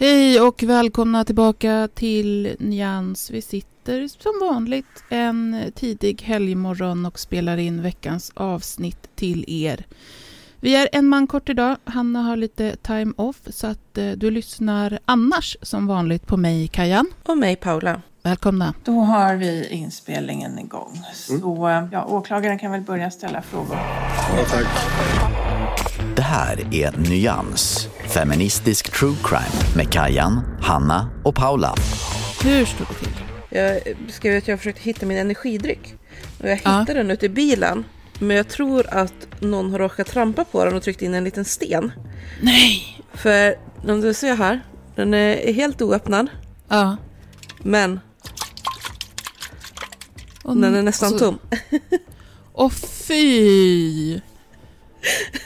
Hej och välkomna tillbaka till Nyans. Vi sitter som vanligt en tidig helgmorgon och spelar in veckans avsnitt till er. Vi är en man kort idag. Hanna har lite time off så att eh, du lyssnar annars som vanligt på mig, Kajan. Och mig, Paula. Välkomna. Då har vi inspelningen igång. Så ja, åklagaren kan väl börja ställa frågor. Det här är Nyans, feministisk true crime med Kajan, Hanna och Paula. Hur står det till? Jag skrev att jag försökte hitta min energidryck. Och jag Ja. hittade den ute i bilen. Men jag tror att någon har råkat trampa på den och tryckt in en liten sten. Nej! För om du ser här, den är helt oöppnad. Ja. Men Och den är nästan så- tom. Åh fy!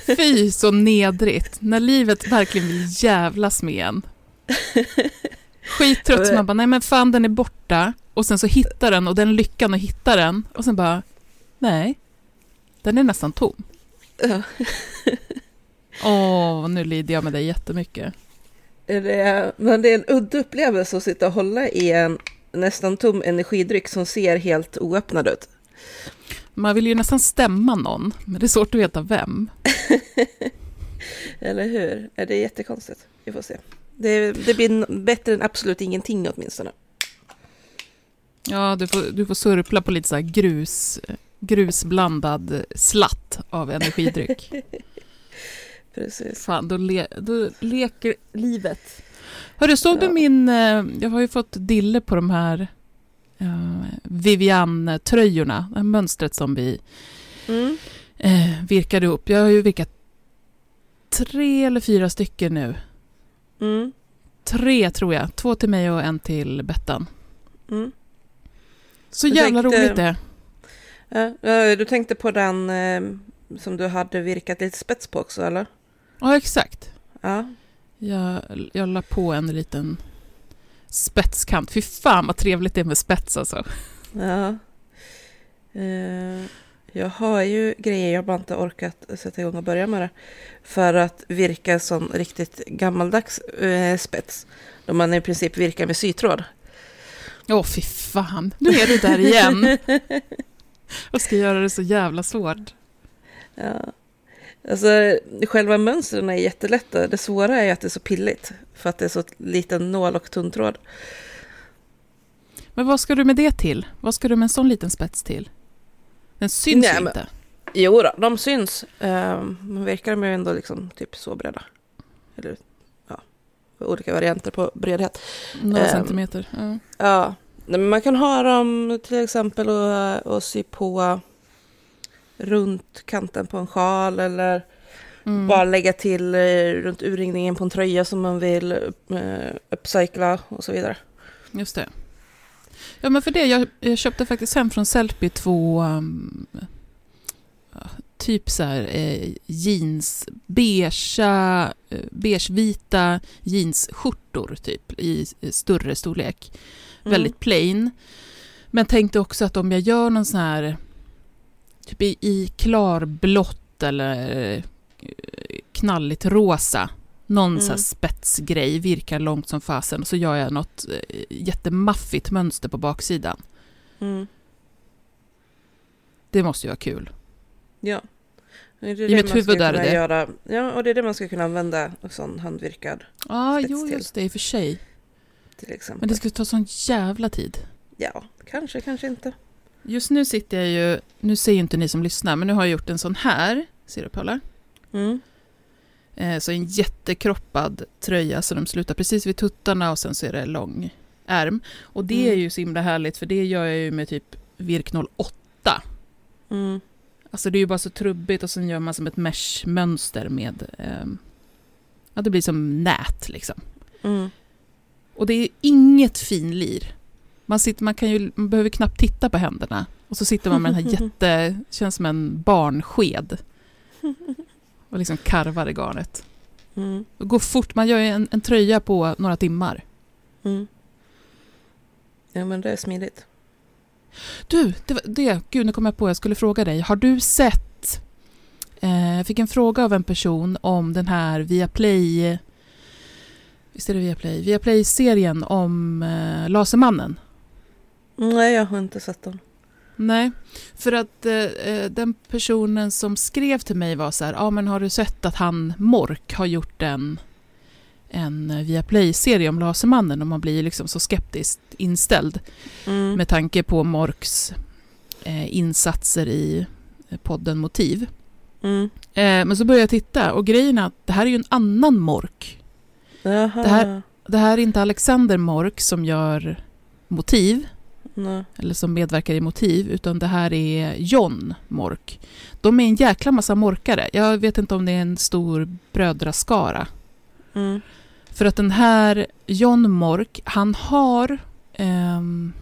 Fy så nedrigt. När livet verkligen vill jävlas med en. Skittrött så man bara, nej men fan den är borta. Och sen så hittar den och den lyckan att hitta den. Och sen bara, nej. Den är nästan tom. Ja. Åh, nu lider jag med dig jättemycket. Det är, men det är en udda upplevelse att sitta och hålla i en nästan tom energidryck som ser helt oöppnad ut. Man vill ju nästan stämma någon, men det är svårt att veta vem. Eller hur? Är det är jättekonstigt. Vi får se. Det, det blir bättre än absolut ingenting åtminstone. Ja, du får, du får surpla på lite så här grus, grusblandad slatt av energidryck. Precis. Fan, då, le, då leker livet. Hörru, såg Ja. du min... eh, Jag har ju fått dille på de här uh, Vivian-tröjorna. Det här mönstret som vi Mm. eh, virkade upp. Jag har ju virkat tre eller fyra stycken nu. Mm. Tre tror jag. Två till mig och en till Bettan. Mm. Så Jag jävla tänkte- roligt det. Ja, du tänkte på den som du hade virkat lite spets på också, eller? Ja, exakt. Ja. Jag, jag la på en liten spetskant. Fy fan vad trevligt det är med spets alltså. ja. Eh, jag har ju grejer jag bara inte orkat sätta igång och börja med det. För att virka sån riktigt gammaldags eh, spets. Då man i princip virkar med sytråd. Åh, fy fan. Nu är du där igen. och ska göra det så jävla svårt. Ja. Alltså, själva mönstren är jättelätta. Det svåra är att det är så pilligt. För att det är så liten nål och tunn tråd. Men vad ska du med det till? Vad ska du med en sån liten spets till? Den syns Nej, ju men- inte. Jo då, de syns. Um, man virkar de ju ändå liksom typ så breda. Eller ja, olika varianter på bredhet. Några ehm, centimeter. Ja. Ja, men man kan ha dem till exempel och, och sy på runt kanten på en sjal eller Mm. bara lägga till eh, runt urringningen på en tröja som man vill eh, uppcykla och så vidare. Just det. Ja, men för det, jag, jag köpte faktiskt hem från Sellpy två um, typ så här eh, jeans, beigea, eh, beigevita jeansskjortor typ i, i större storlek. Mm. Väldigt plain. Men tänkte också att om jag gör någon sån här typ i, i klarblått eller eh, knalligt rosa någon Mm. spetsgrej, virkar långt som fasen och så gör jag något eh, jättemaffigt mönster på baksidan. Mm. Det måste ju vara kul. Ja. Det är det I mitt huvud är det. Göra. Ja, och det är det man ska kunna använda sån handvirkad Ja, spets jo, just det, i och för sig. till exempel. Men det skulle ta sån jävla tid. Ja, kanske, kanske inte. Just nu sitter jag ju, nu ser ju inte ni som lyssnar, men nu har jag gjort en sån här, ser du Paula? Mm. Eh, så en jättekroppad tröja så de slutar precis vid tuttarna och sen så är det lång ärm. Och det är Mm. ju så himla härligt för det gör jag ju med typ Virk 08. Mm. Alltså det är ju bara så trubbigt och sen gör man som ett mesh-mönster med, ehm, ja det blir som nät liksom. Mm. Och det är inget finlir. Man, sitter, man, kan ju, man behöver knappt titta på händerna. Och så sitter man med den här jätte, känns som en barnsked. Och liksom karvar i garnet. Mm. Det går fort, man gör ju en, en tröja på några timmar. Mm. Ja, men det är smidigt. Du, det, det, gud nu kom jag på, jag skulle fråga dig. Har du sett, eh, jag fick en fråga av en person om den här Viaplay, visst är det Viaplay, Viaplay-serien om eh, Lasermannen? Nej, jag har inte sett den. Nej, för att eh, eh, den personen som skrev till mig var så här, ja men har du sett att han, Mork, har gjort en, en Viaplay-serie om Lasermannen och man blir liksom så skeptiskt inställd Mm. med tanke på Morks eh, insatser i eh, podden Motiv. Mm. Eh, men så började jag titta och grejen är att det här är ju en annan Mork. Det här- Det här är inte Alexander Mork som gör Motiv, Nej. eller som medverkar i Motiv, utan det här är John Mork. De är en jäkla massa morkare. Jag vet inte om det är en stor brödraskara. Mm. För att den här John Mork, han har... ehm,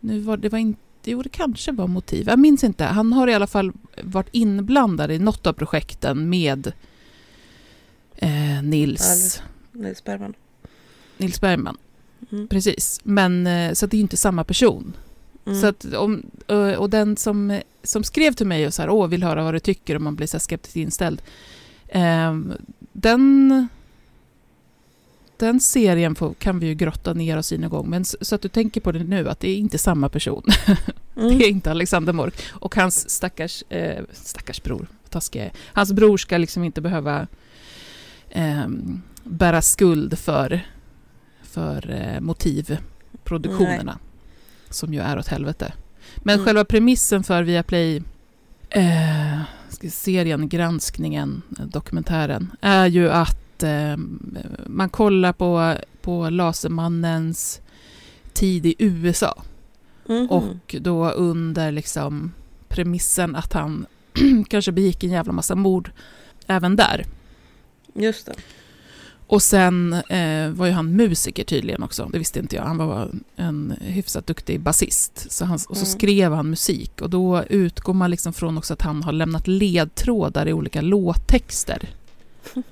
nu var det var inte... Jo, det kanske var motiv. Jag minns inte. Han har i alla fall varit inblandad i något av projekten med eh, Nils. Nils Bergman. Nils Bergman. Mm. Precis. Men eh, så det är inte samma person. Mm. Så att om, eh, och den som, som skrev till mig och så här, åh, vill höra vad du tycker om man blir så skeptiskt inställd. Ehm, den, den serien får, kan vi ju grotta ner oss i någon gång. Men så, så att du tänker på det nu, att det är inte samma person. Mm. Det är inte Alexander Mork. Och hans stackars, eh, stackars bror, vad taskig jag är. Hans bror ska liksom inte behöva ehm, bära skuld för, för eh, motivproduktionerna. Som ju är åt helvete. Men Mm. själva premissen för Viaplay eh, serien, granskningen, dokumentären, är ju att eh, man kollar på, på Lasermannens tid i USA. Mhm. Och då under liksom premissen att han kanske begick en jävla massa mord även där. Just det. Och sen eh, var ju han musiker tydligen också, det visste inte jag. Han var en hyfsat duktig basist. Så han, och så Mm. skrev han musik och då utgår man liksom från också att han har lämnat ledtrådar i olika låttexter.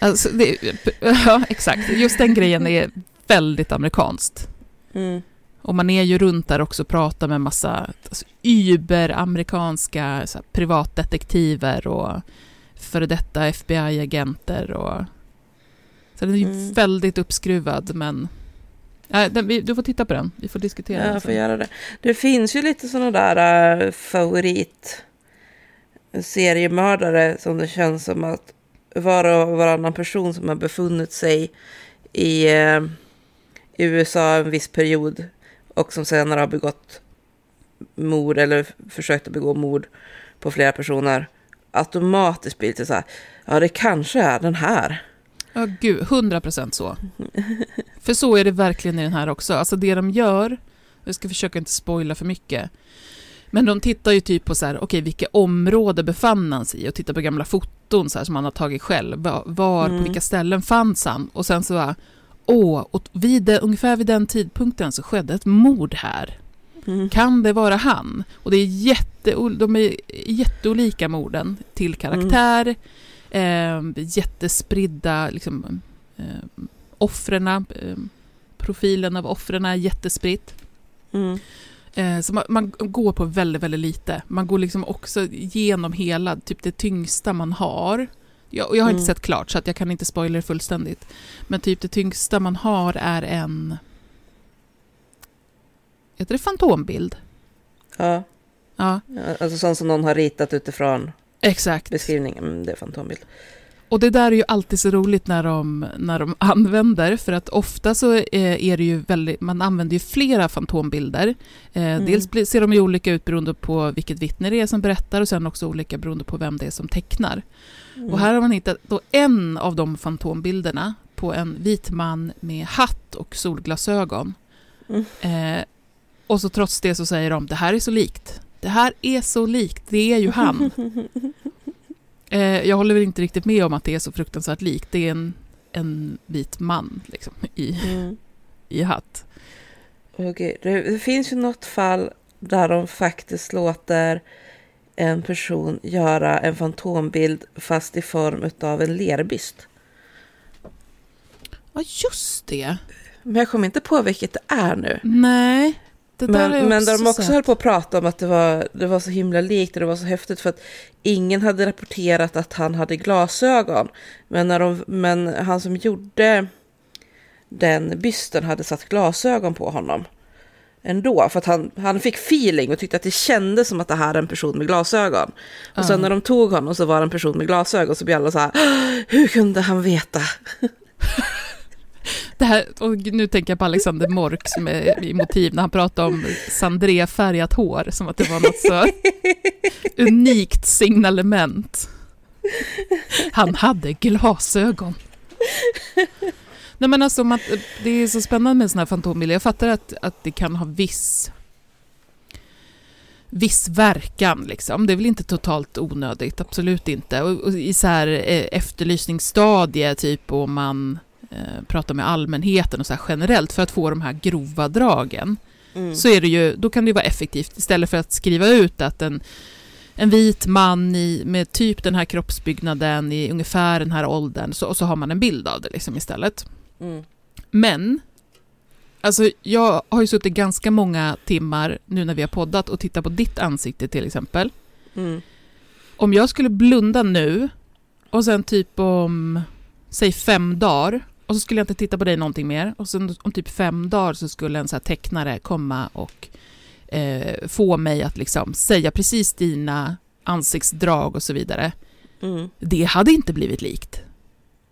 Alltså, det, ja, exakt. Just den grejen är väldigt amerikanskt. Mm. Och man är ju runt där också och pratar med massa alltså, überamerikanska privatdetektiver och före detta FBI-agenter. Och... Så den är ju Mm. väldigt uppskruvad, men... Ja, den, vi, du får titta på den, vi får diskutera Ja, den jag får sen. göra det. Det finns ju lite sådana där uh, favorit seriemördare som det känns som att var och varannan person som har befunnit sig i, eh, i USA en viss period och som senare har begått mord eller försökt att begå mord på flera personer automatiskt blir lite så här, ja det kanske är den här. Ja, gud, 100 procent så. för så är det verkligen i den här också. Alltså det de gör, jag ska försöka inte spoila för mycket, men de tittar ju typ på så här, okej, vilka område befann han sig i och tittar på gamla foton så här, som han har tagit själv. Var, var Mm. på vilka ställen fanns han? Och sen så, bara, åh, och vid ungefär vid den tidpunkten så skedde ett mord här. Mm. Kan det vara han? Och det är jätte, de är jätteolika morden till karaktär, eh, jättespridda liksom, eh, offren, eh, profilen av offren är jättespritt. Mm. Eh, så man, man går på väldigt, väldigt lite. Man går liksom också igenom hela, typ det tyngsta man har. Jag, jag har inte Mm. sett klart så att jag kan inte spoila det fullständigt. Men typ det tyngsta man har är en... Heter det fantombild? Ja. Ja, Alltså sånt som någon har ritat utifrån exakt. beskrivningen. Mm, det är fantombild. Och det där är ju alltid så roligt när de, när de använder, för att ofta så eh, är det ju väldigt, man använder ju flera fantombilder. Eh, Dels blir- ser de ju olika ut beroende på vilket vittne det är som berättar och sen också olika beroende på vem det är som tecknar. Och här har man hittat då en av de fantombilderna på en vit man med hatt och solglasögon. Mm. Eh, och så trots det så säger de det här är så likt. Det här är så likt, det är ju han. Eh, jag håller väl inte riktigt med om att det är så fruktansvärt likt. Det är en, en vit man liksom, i, Mm. i hatt. Okej, det, det finns ju något fall där de faktiskt låter en person göra en fantombild fast i form av en lerbyst. Ja, just det. Men jag kommer inte på vilket det är nu. Nej, Men, men där de också sett. höll på att prata om att det var, det var så himla likt och det var så häftigt för att ingen hade rapporterat att han hade glasögon. Men, när de, men han som gjorde den bysten hade satt glasögon på honom ändå. För att han, han fick feeling och tyckte att det kändes som att det här är en person med glasögon. Och sen när de tog honom så var det en person med glasögon så blev alla så här, "Åh, hur kunde han veta? Det här, och nu tänker jag på Alexander Mork som är i motiv när han pratar om sandré-färgat hår, som att det var något så unikt signalement. Han hade glasögon. Nej men alltså, man, det är så spännande med sådana här fantombilder. Jag fattar att, att det kan ha viss, viss verkan. Liksom. Det är väl inte totalt onödigt, absolut inte. Och, och I så här eh, efterlysningsstadie, typ om man eh, pratar med allmänheten och så generellt för att få de här grova dragen Mm. så är det ju, då kan det ju vara effektivt istället för att skriva ut att en, en vit man i, med typ den här kroppsbyggnaden i ungefär den här åldern så, och så har man en bild av det liksom istället. Mm. Men, alltså jag har ju suttit ganska många timmar nu när vi har poddat och tittat på ditt ansikte till exempel. Mm. Om jag skulle blunda nu och sen typ om, säg fem dagar och så skulle jag inte titta på dig någonting mer och sen om typ fem dagar så skulle en så tecknare komma och eh, få mig att liksom säga precis dina ansiktsdrag och så vidare. Mm. Det hade inte blivit likt.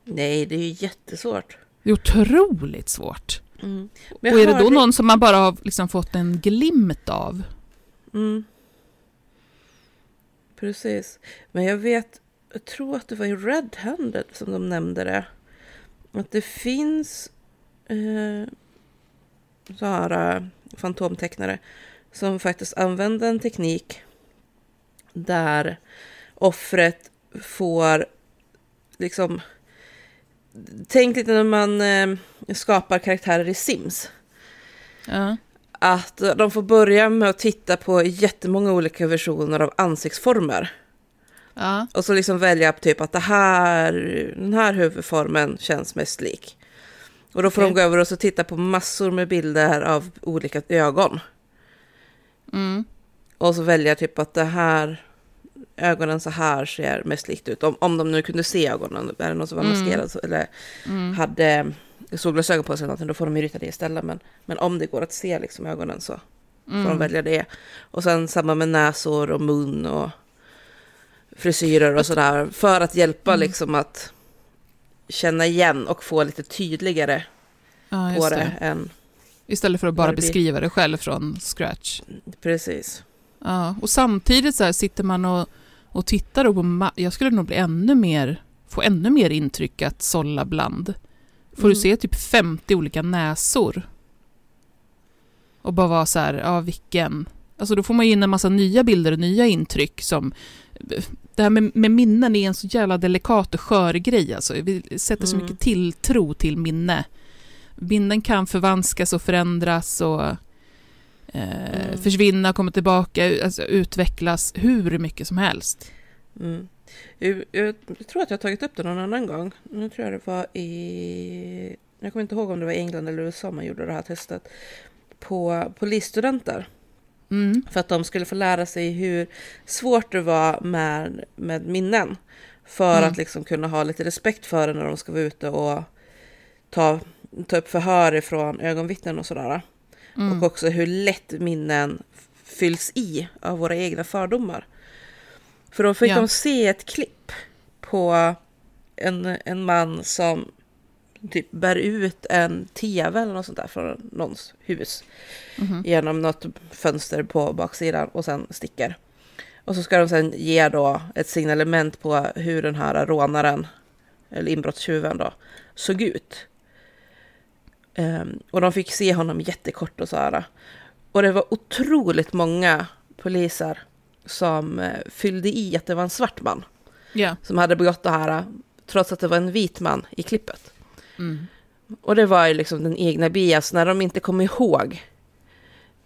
Nej, det är ju jättesvårt. Det är otroligt svårt. Mm. Och är det då hörde- någon som man bara har liksom fått en glimt av? Mm. Precis. Men jag vet, jag tror att det var i Red Handed som de nämnde det. Att det finns eh, så här, eh, fantomtecknare som faktiskt använder en teknik där offret får liksom... Tänk lite när man eh, skapar karaktärer i Sims Ja. att de får börja med att titta på jättemånga olika versioner av ansiktsformer. Ja. Och så liksom välja typ att det här, den här huvudformen känns mest lik. Och då får Okej. de gå över och så titta på massor med bilder av olika ögon. Mm. Och så välja typ att det här, ögonen så här ser mest likt ut. Om, om de nu kunde se ögonen, är det någon som var Mm. maskerad eller Mm. hade solglasögon på sig eller någonting, då får de ju rita det istället. Men, men om det går att se liksom ögonen så får de Mm. välja det. Och sen samma med näsor och mun och frisyrer och sådär. För att hjälpa Mm. liksom att känna igen och få lite tydligare Ja, på det. det. än Istället för att bara beskriva det själv från scratch. precis. Ja, och samtidigt så här sitter man och, och tittar och på jag skulle nog bli ännu mer, få ännu mer intryck att sålla bland. Får du Mm. se typ 50 olika näsor? Och bara vara så här, ja vilken? Alltså då får man ju in en massa nya bilder och nya intryck som det här med, med minnen är en så jävla delikat och skör grej alltså. Vi sätter så Mm. mycket tilltro till minne. Minnen kan förvanskas och förändras och eh, Mm. försvinna, komma tillbaka, alltså, utvecklas hur mycket som helst. Mm. Jag, jag tror att jag har tagit upp det någon annan gång. Nu tror jag det var i... Jag kommer inte ihåg om det var i England eller USA man gjorde det här testet. På polisstudenter. Mm. För att de skulle få lära sig hur svårt det var med, med minnen. För Mm. att liksom kunna ha lite respekt för det när de ska vara ute och ta, ta upp förhör ifrån ögonvittnen och sådär. Mm. Och också hur lätt minnen fylls i av våra egna fördomar. För då fick Ja. de se ett klipp på en, en man som typ bär ut en tv eller något sånt där från någons hus genom något fönster på baksidan och sen sticker. Och så ska de sen ge då ett signalement på hur den här rånaren, eller inbrottstjuven då, såg ut. Ehm, och de fick se honom jättekort och så här. Och det var otroligt många poliser som eh, fyllde i att det var en svart man Ja. som hade begått det här, trots att det var en vit man i klippet. Mm. Och det var ju liksom den egna bias, när de inte kom ihåg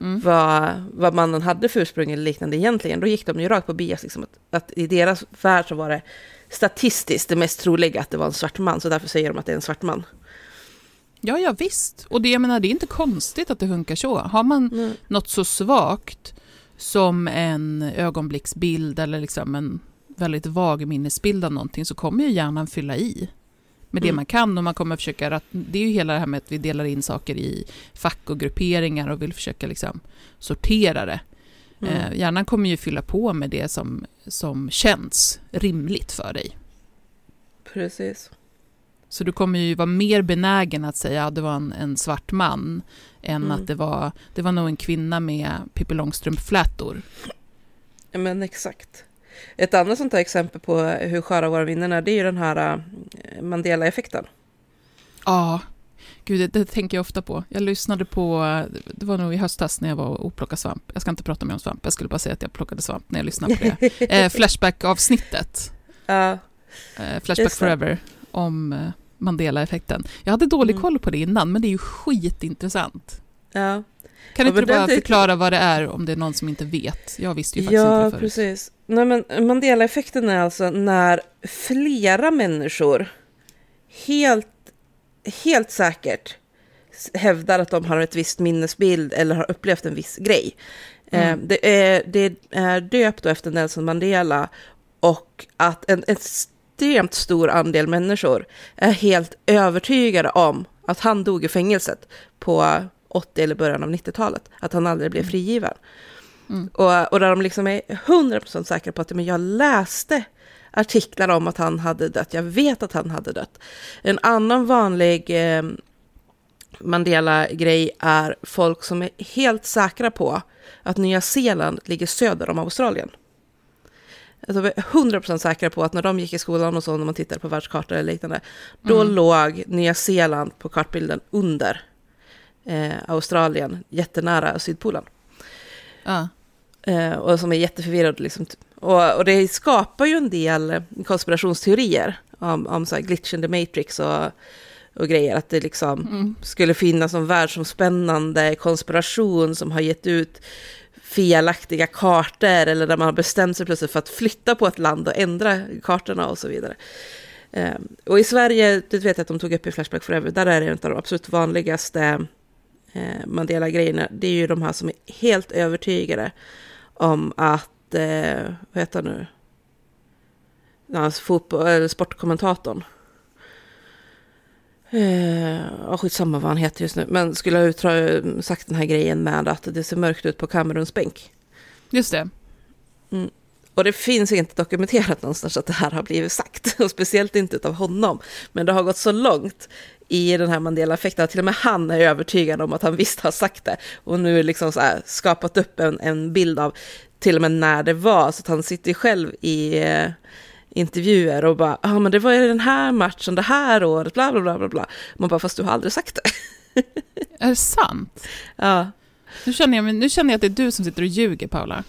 Mm. vad, vad mannen hade för ursprung eller liknande egentligen, då gick de ju rakt på bias. Liksom, att, att i deras värld så var det statistiskt det mest troliga att det var en svart man, så därför säger de att det är en svart man. Ja, ja visst. Och det, jag menar, det är inte konstigt att det funkar så. Har man Mm. något så svagt som en ögonblicksbild eller liksom en väldigt vag minnesbild av någonting så kommer ju hjärnan fylla i med det Mm. man kan och man kommer försöka, rat- det är ju hela det här med att vi delar in saker i fack och grupperingar och vill försöka liksom sortera det. Mm. Eh, hjärnan kommer ju fylla på med det som, som känns rimligt för dig. Precis. Så du kommer ju vara mer benägen att säga att det var en, en svart man än Mm. att det var, det var nog en kvinna med Pippi Långstrump-flätor. Ja, men exakt. Ett annat sånt här exempel på hur sköra våra minnen är, det är ju den här eh, Mandela-effekten. Ja, gud det, det tänker jag ofta på. Jag lyssnade på, det var nog i höstas när jag var och plockade svamp. Jag ska inte prata mer om svamp, jag skulle bara säga att jag plockade svamp när jag lyssnade på det. Eh, Flashback-avsnittet, Ja, eh, Flashback. Forever, om eh, Mandela-effekten. Jag hade dålig Mm. koll på det innan, men det är ju skitintressant. Ja. Kan Ja, inte du bara typ- förklara vad det är om det är någon som inte vet? Jag visste ju faktiskt Ja, inte det förut. precis. Nej, men Mandela-effekten är alltså när flera människor helt, helt säkert hävdar att de har ett visst minnesbild eller har upplevt en viss grej. Mm. Eh, det, är, det är döpt efter Nelson Mandela och att en extremt stor andel människor är helt övertygade om att han dog i fängelset på 80 eller början av 90-talet, att han aldrig blev frigiven. Mm. Och, och där de liksom är 100% säkra på att men jag läste artiklar om att han hade dött, jag vet att han hade dött. En annan vanlig eh, Mandela-grej är folk som är helt säkra på att Nya Zeeland ligger söder om Australien. Alltså, de är 100% säkra på att när de gick i skolan och så, när man tittade på världskartor eller liknande, då Mm. låg Nya Zeeland på kartbilden under eh, Australien, jättenära Sydpolen. Ja. Eh, och som är jätteförvirrad. Liksom. Och, och det skapar ju en del konspirationsteorier om, om så här glitch in the matrix och, och grejer. Att det liksom Mm. skulle finnas en världsomspännande konspiration som har gett ut felaktiga kartor eller där man har bestämt sig plötsligt för att flytta på ett land och ändra kartorna och så vidare. Eh, och i Sverige, det vet jag att de tog upp i Flashback Forever, där är det en av de absolut vanligaste eh, Mandela-grejerna. Det är ju de här som är helt övertygade om att, eh, vad heter han nu, ja, fotboll, eller sportkommentatorn. Eh, ja, skitsamma vad han heter just nu, men skulle ha sagt den här grejen med att det ser mörkt ut på Kameruns bänk. Just det. Och det finns inte dokumenterat någonstans att det här har blivit sagt, och speciellt inte av honom. Men det har gått så långt i den här Mandela-effekten till och med han är övertygad om att han visst har sagt det. Och nu liksom så här skapat upp en, en bild av till och med när det var, så att han sitter själv i eh, intervjuer och bara, ja ah, men det var ju den här matchen, det här året, bla bla bla bla bla. Man bara, fast du har aldrig sagt det. Är det sant? ja. Nu känner, jag, nu känner jag att det är du som sitter och ljuger, Paula.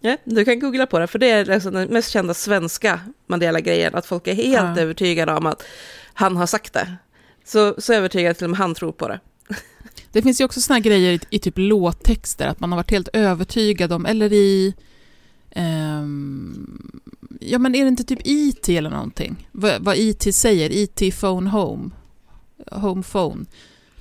Ja, du kan googla på det, för det är liksom den mest kända svenska Mandela-grejen, att folk är helt Ja. övertygade om att han har sagt det. Så, så övertygad till och med han tror på det. Det finns ju också såna här grejer i, i typ låttexter, att man har varit helt övertygad om, eller i... Um, ja, men är det inte typ IT eller någonting? Vad, vad IT säger, IT phone home, home phone.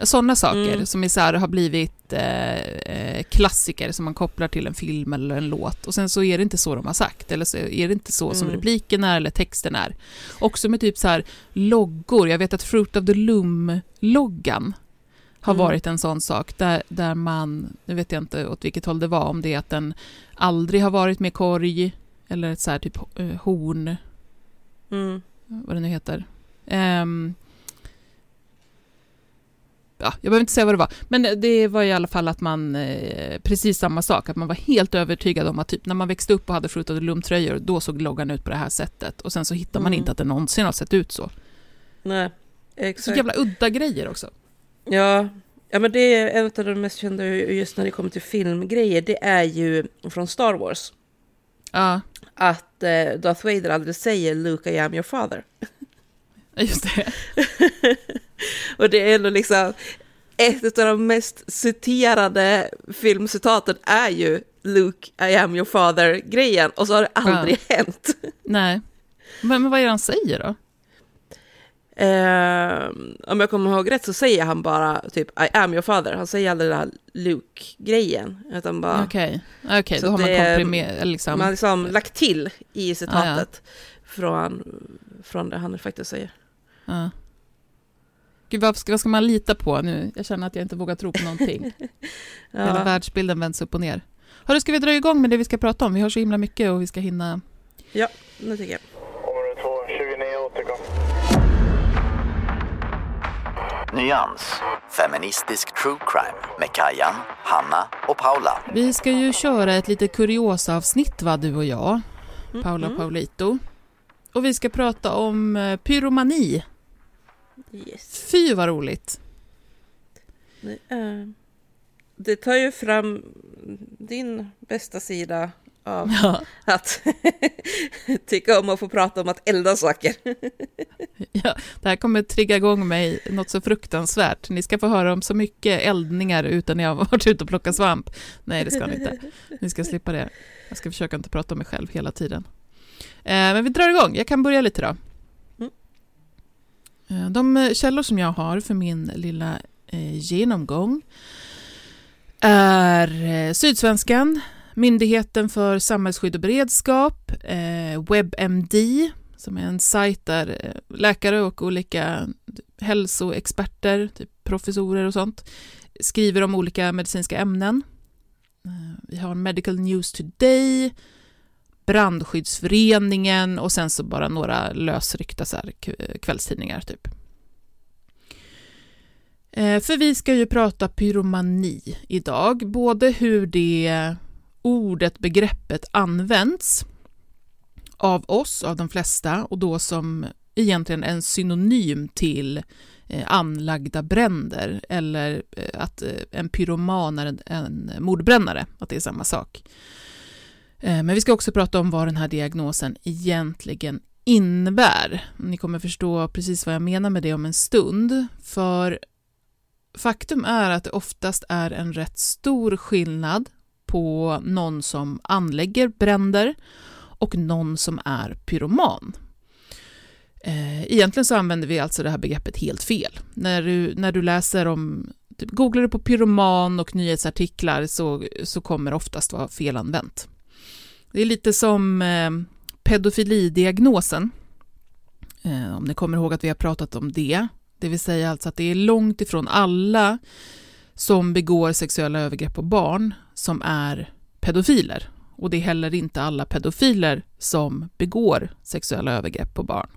Sådana saker Mm. som är så här, har blivit eh, eh, klassiker som man kopplar till en film eller en låt. Och sen så är det inte så de har sagt, eller så är det inte så som Mm. repliken är eller texten är. Också med typ så här loggor. Jag vet att Fruit of the Loom-loggan har Mm. varit en sån sak där, där man, nu vet jag inte åt vilket håll det var, om det är att den aldrig har varit med korg eller ett så här typ eh, horn, Mm. vad det nu heter. Ehm, ja, jag behöver inte säga vad det var, men det var i alla fall att man, eh, precis samma sak, att man var helt övertygad om att typ när man växte upp och hade the Loom-tröjor, då såg loggan ut på det här sättet. Och sen så hittar man Mm. inte att det någonsin har sett ut så. Nej, Så exakt. jävla udda grejer också. Ja. ja, men det är en av de mest kända just när det kommer till filmgrejer. Det är ju från Star Wars. Ja, Att eh, Darth Vader aldrig säger Luke, I am your father. just det. Och det är ändå liksom ett av de mest citerade filmcitaten är ju Luke, I am your father-grejen. Och så har det aldrig hänt. Nej. Men, men vad är det han säger då? Eh, om jag kommer ihåg rätt så säger han bara typ I am your father. Han säger aldrig den här Luke-grejen. Utan bara, Okej, okej, Så då har man komprimerat, liksom. man har liksom lagt till i citatet från, från det han faktiskt säger. Ja. Gud, vad ska, vad ska man lita på nu? Jag känner att jag inte vågar tro på någonting. Hela Ja, världsbilden vänds upp och ner. Hörru, ska vi dra igång med det vi ska prata om? Vi har så himla mycket och vi ska hinna... ja det tycker jag. Område 2, 29 återkom. Nyans. Feministisk true crime med Kajan, Hanna och Paula. Vi ska ju köra ett lite kuriosa-avsnitt, va, du och jag, Paula Mm. Paulito. Och vi ska prata om eh, pyromani. Yes. Fy vad roligt! Det, eh, det tar ju fram din bästa sida av Ja, att tycka om att få prata om att elda saker. ja, det här kommer trigga igång mig något så fruktansvärt. Ni ska få höra om så mycket eldningar utan jag har varit ute och plockat svamp. Nej, det ska ni inte. Ni ska slippa det. Jag ska försöka inte prata om mig själv hela tiden. Eh, men vi drar igång. Jag kan börja lite då. Eh, de eh, källor som jag har för min lilla eh, genomgång är Sydsvenskan, Myndigheten för samhällsskydd och beredskap, WebMD, som är en sajt där läkare och olika hälsoexperter, typ professorer och sånt, skriver om olika medicinska ämnen. Vi har Medical News Today, Brandskyddsföreningen och sen så bara några lösryckta så här kvällstidningar typ. Eh, för vi ska ju prata pyromani idag, både hur det ordet, begreppet används av oss, av de flesta, och då som egentligen en synonym till eh, anlagda bränder eller eh, att en pyroman är en mordbrännare, att det är samma sak. Eh, men vi ska också prata om vad den här diagnosen egentligen innebär. Ni kommer förstå precis vad jag menar med det om en stund, för faktum är att det oftast är en rätt stor skillnad på någon som anlägger bränder och någon som är pyroman. Eh, egentligen så använder vi alltså det här begreppet helt fel. När du, när du läser om, typ, googlar du på pyroman och nyhetsartiklar så, så kommer det oftast vara felanvänt. Det är lite som eh, pedofilidiagnosen, eh, om ni kommer ihåg att vi har pratat om det. Det vill säga alltså att det är långt ifrån alla som begår sexuella övergrepp på barn som är pedofiler. Och det är heller inte alla pedofiler som begår sexuella övergrepp på barn.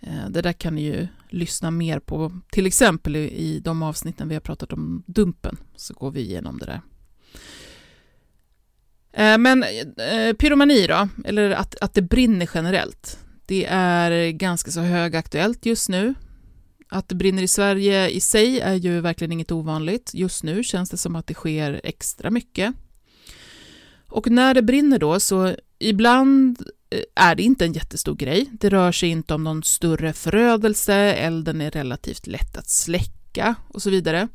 Eh, det där kan ni ju lyssna mer på, till exempel i de avsnitten vi har pratat om Dumpen, så går vi igenom det där. Eh, men eh, pyromani då, eller att, att det brinner generellt, det är ganska så högaktuellt just nu. Att det brinner i Sverige i sig är ju verkligen inget ovanligt. Just nu känns det som att det sker extra mycket. Och när det brinner då så ibland eh, är det inte en jättestor grej. Det rör sig inte om någon större förödelse, elden är relativt lätt att släcka och så vidare.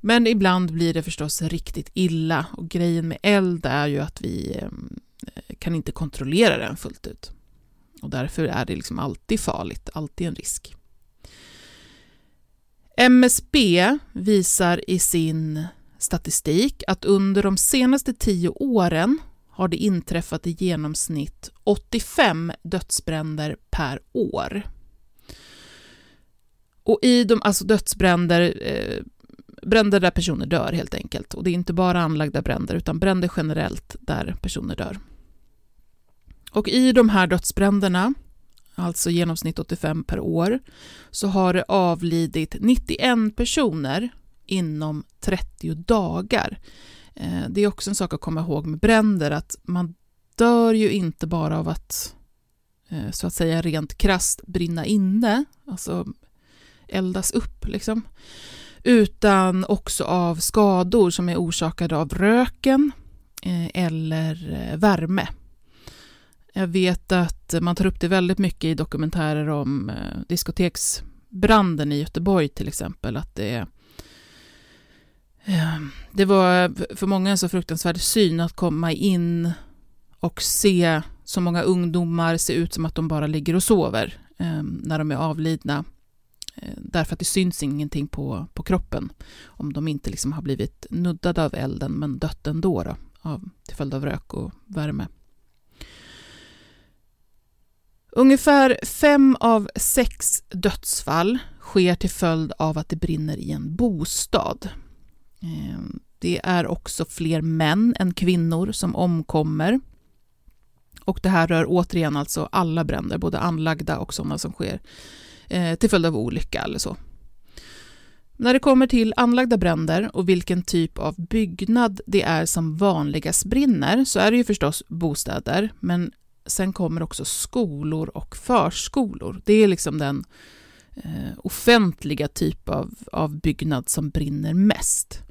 Men ibland blir det förstås riktigt illa och grejen med eld är ju att vi ehm, eh, kan inte kontrollera den fullt ut. Och därför är det liksom alltid farligt, alltid en risk. MSB visar i sin statistik att under de senaste tio åren har det inträffat i genomsnitt 85 dödsbränder per år. Och i de, alltså dödsbränder, eh, bränder där personer dör helt enkelt. Och det är inte bara anlagda bränder utan bränder generellt där personer dör. Och i de här dödsbränderna, alltså genomsnitt 85 per år, så har det avlidit 91 personer inom 30 dagar. Eh, det är också en sak att komma ihåg med bränder att man dör ju inte bara av att eh, så att säga rent krast brinna inne, alltså eldas upp liksom, utan också av skador som är orsakade av röken eh, eller eh, värme. Jag vet att man tar upp det väldigt mycket i dokumentärer om eh, diskoteksbranden i Göteborg till exempel, att det är det var för många en så fruktansvärd syn att komma in och se så många ungdomar se ut som att de bara ligger och sover när de är avlidna. Eh, därför att det syns ingenting på, på kroppen om de inte liksom har blivit nuddade av elden men dött ändå då, av, till följd av rök och värme. Ungefär fem av sex dödsfall sker till följd av att det brinner i en bostad. Eh, det är också fler män än kvinnor som omkommer. Och det här rör återigen alltså alla bränder, både anlagda och sådana som sker eh, till följd av olycka eller så. När det kommer till anlagda bränder och vilken typ av byggnad det är som vanligast brinner så är det ju förstås bostäder, men sen kommer också skolor och förskolor. Det är liksom den eh, offentliga typ av, av byggnad som brinner mest.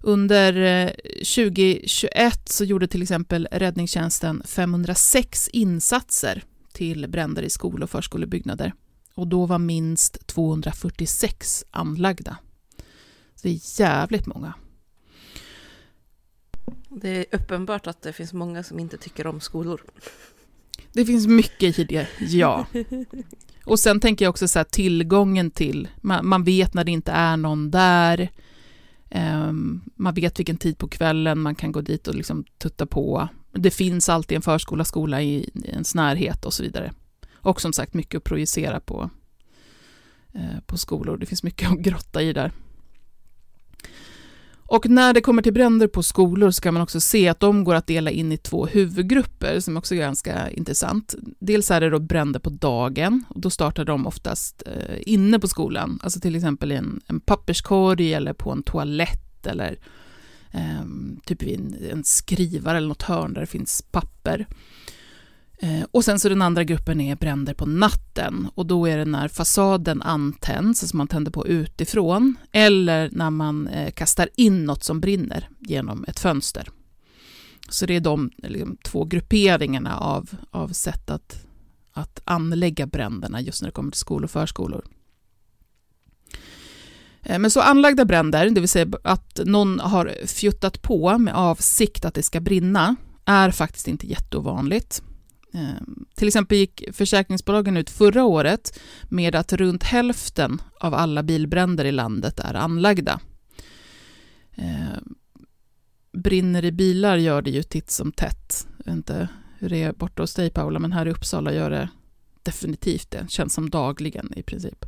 Under eh, 2021 så gjorde till exempel räddningstjänsten 506 insatser till bränder i skol och förskolebyggnader. Och då var minst 246 anlagda. Så det är jävligt många. Det är uppenbart att det finns många som inte tycker om skolor. Det finns mycket i det, ja. Och sen tänker jag också så här, tillgången till, man, man vet när det inte är någon där. Ehm, man vet vilken tid på kvällen man kan gå dit och liksom tutta på. Det finns alltid en förskola, skola i ens närhet och så vidare. Och som sagt mycket att projicera på, eh, på skolor. Det finns mycket att grotta i där. Och när det kommer till bränder på skolor så kan man också se att de går att dela in i två huvudgrupper som också är ganska intressant. Dels är det då bränder på dagen och då startar de oftast eh, inne på skolan, alltså till exempel i en, en papperskorg eller på en toalett eller eh, typ i en, en skrivare eller något hörn där det finns papper. Eh, och sen så den andra gruppen är bränder på natten och då är det när fasaden antänds, alltså man tänder på utifrån, eller när man eh, kastar in något som brinner genom ett fönster. Så det är de liksom, två grupperingarna av, av sätt att, att anlägga bränderna just när det kommer till skolor och förskolor. Eh, men så anlagda bränder, det vill säga att någon har fjuttat på med avsikt att det ska brinna, är faktiskt inte jätteovanligt. Ehm, till exempel gick försäkringsbolagen ut förra året med att runt hälften av alla bilbränder i landet är anlagda. Ehm, brinner i bilar gör det ju titt som tätt. Jag vet inte hur det är borta hos dig Paula, men här i Uppsala gör det definitivt det. Känns som dagligen i princip.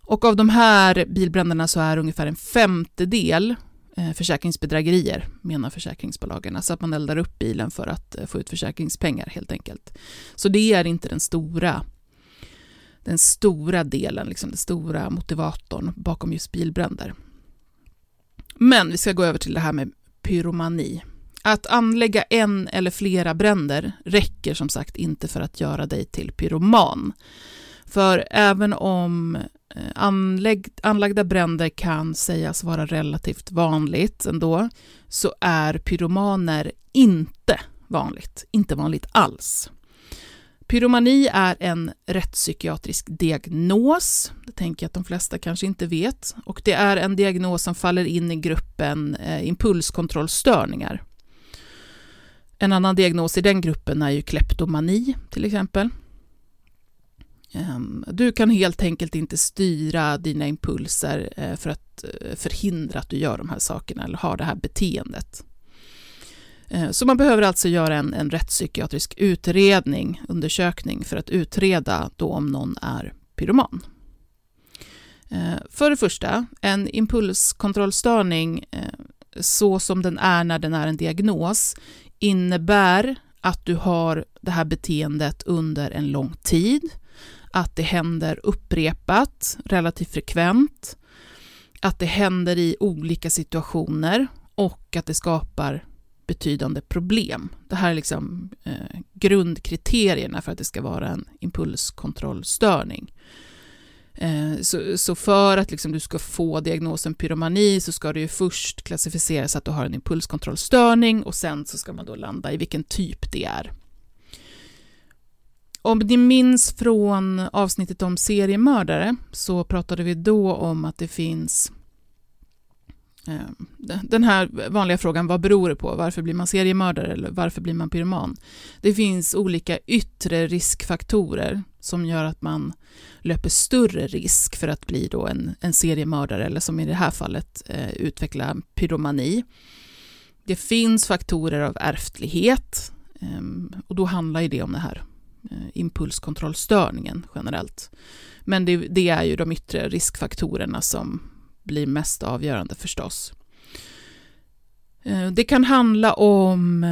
Och av de här bilbränderna så är ungefär en femtedel Eh, försäkringsbedrägerier, menar försäkringsbolagen. Alltså att man eldar upp bilen för att eh, få ut försäkringspengar helt enkelt. Så det är inte den stora, den stora delen, liksom den stora motivatorn bakom just bilbränder. Men vi ska gå över till det här med pyromani. Att anlägga en eller flera bränder räcker som sagt inte för att göra dig till pyroman. För även om eh, anlägg, anlagda bränder kan sägas vara relativt vanligt ändå, så är pyromaner inte vanligt, inte vanligt alls. Pyromani är en rättspsykiatrisk diagnos, det tänker jag att de flesta kanske inte vet, och det är en diagnos som faller in i gruppen eh, impulskontrollstörningar. En annan diagnos i den gruppen är ju kleptomani till exempel. Ehm, du kan helt enkelt inte styra dina impulser eh, för att eh, förhindra att du gör de här sakerna eller har det här beteendet. Ehm, så man behöver alltså göra en, en rättspsykiatrisk utredning, undersökning, för att utreda då om någon är pyroman. Ehm, för det första, en impulskontrollstörning eh, så som den är när den är en diagnos innebär att du har det här beteendet under en lång tid, att det händer upprepat, relativt frekvent, att det händer i olika situationer och att det skapar betydande problem. Det här är liksom eh, grundkriterierna för att det ska vara en impulskontrollstörning. Eh, så, så, för att liksom du ska få diagnosen pyromani så ska det ju först klassificeras att du har en impulskontrollstörning och sen så ska man då landa i vilken typ det är. Om ni minns från avsnittet om seriemördare så pratade vi då om att det finns eh, den här vanliga frågan, vad beror det på? Varför blir man seriemördare eller varför blir man pyroman? Det finns olika yttre riskfaktorer som gör att man löper större risk för att bli då en, en seriemördare eller som i det här fallet eh, utveckla pyromani. Det finns faktorer av ärftlighet eh, och då handlar det om det här Eh, impulskontrollstörningen generellt. Men det, det, är ju de yttre riskfaktorerna som blir mest avgörande förstås. Eh, det kan handla om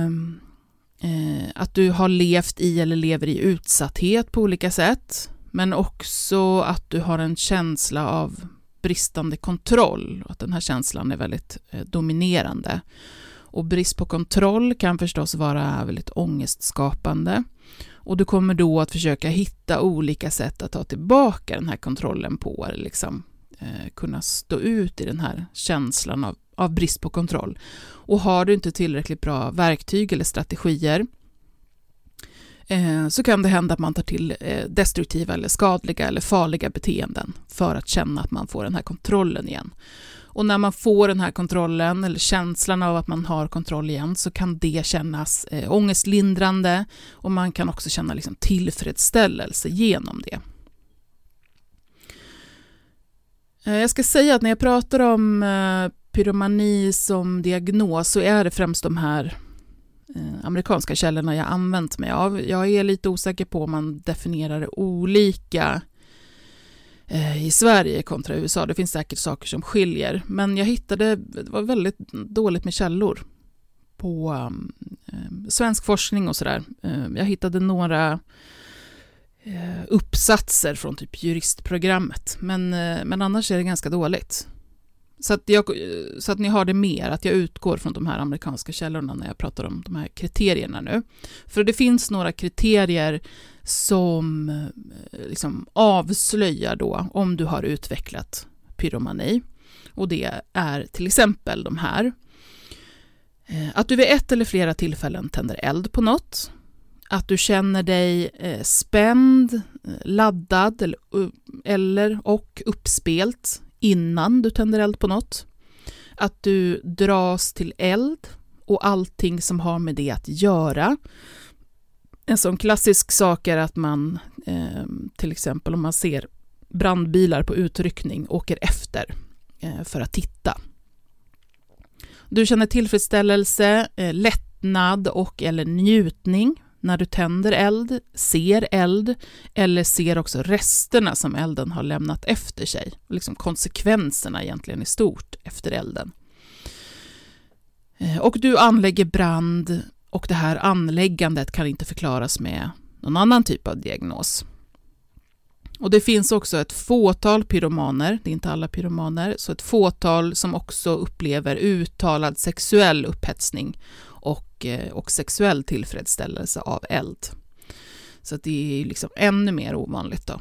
eh, att du har levt i eller lever i utsatthet på olika sätt men också att du har en känsla av bristande kontroll och att den här känslan är väldigt dominerande. Och brist på kontroll kan förstås vara väldigt ångestskapande. Och du kommer då att försöka hitta olika sätt att ta tillbaka den här kontrollen på, eller liksom eh, kunna stå ut i den här känslan av, av brist på kontroll. Och har du inte tillräckligt bra verktyg eller strategier Eh, så kan det hända att man tar till eh, destruktiva eller skadliga eller farliga beteenden för att känna att man får den här kontrollen igen. Och när man får den här kontrollen eller känslan av att man har kontroll igen så kan det kännas eh, ångestlindrande och man kan också känna liksom tillfredsställelse genom det. Eh, jag ska säga att när jag pratar om eh, pyromani som diagnos så är det främst de här eh, amerikanska källorna jag använt mig av. Jag är lite osäker på om man definierar det olika eh, Eh, i Sverige kontra USA. Det finns säkert saker som skiljer, men jag hittade, det var väldigt dåligt med källor på um, eh, svensk forskning och sådär. Um, jag hittade några uh, uppsatser från typ juristprogrammet, men, uh, men annars är det ganska dåligt. Så att, jag, så att ni har det mer, att jag utgår från de här amerikanska källorna när jag pratar om de här kriterierna nu. För det finns några kriterier som eh, liksom avslöjar då om du har utvecklat pyromani. Och det är till exempel de här. Eh, att du vid ett eller flera tillfällen tänder eld på något. Att du känner dig eh, spänd, laddad eller, eller och uppspelt innan du tänder eld på något. Att du dras till eld och allting som har med det att göra. En sån klassisk sak är att man, eh, till exempel om man ser brandbilar på utryckning, åker efter eh, för att titta. Du känner tillfredsställelse, eh, lättnad och eller njutning när du tänder eld, ser eld eller ser också resterna som elden har lämnat efter sig. Liksom konsekvenserna egentligen i stort efter elden. Eh, och du anlägger brand och det här anläggandet kan inte förklaras med någon annan typ av diagnos. Och det finns också ett fåtal pyromaner, det är inte alla pyromaner, så ett fåtal som också upplever uttalad sexuell upphetsning och, eh, och sexuell tillfredsställelse av eld. Så det är liksom ännu mer ovanligt då.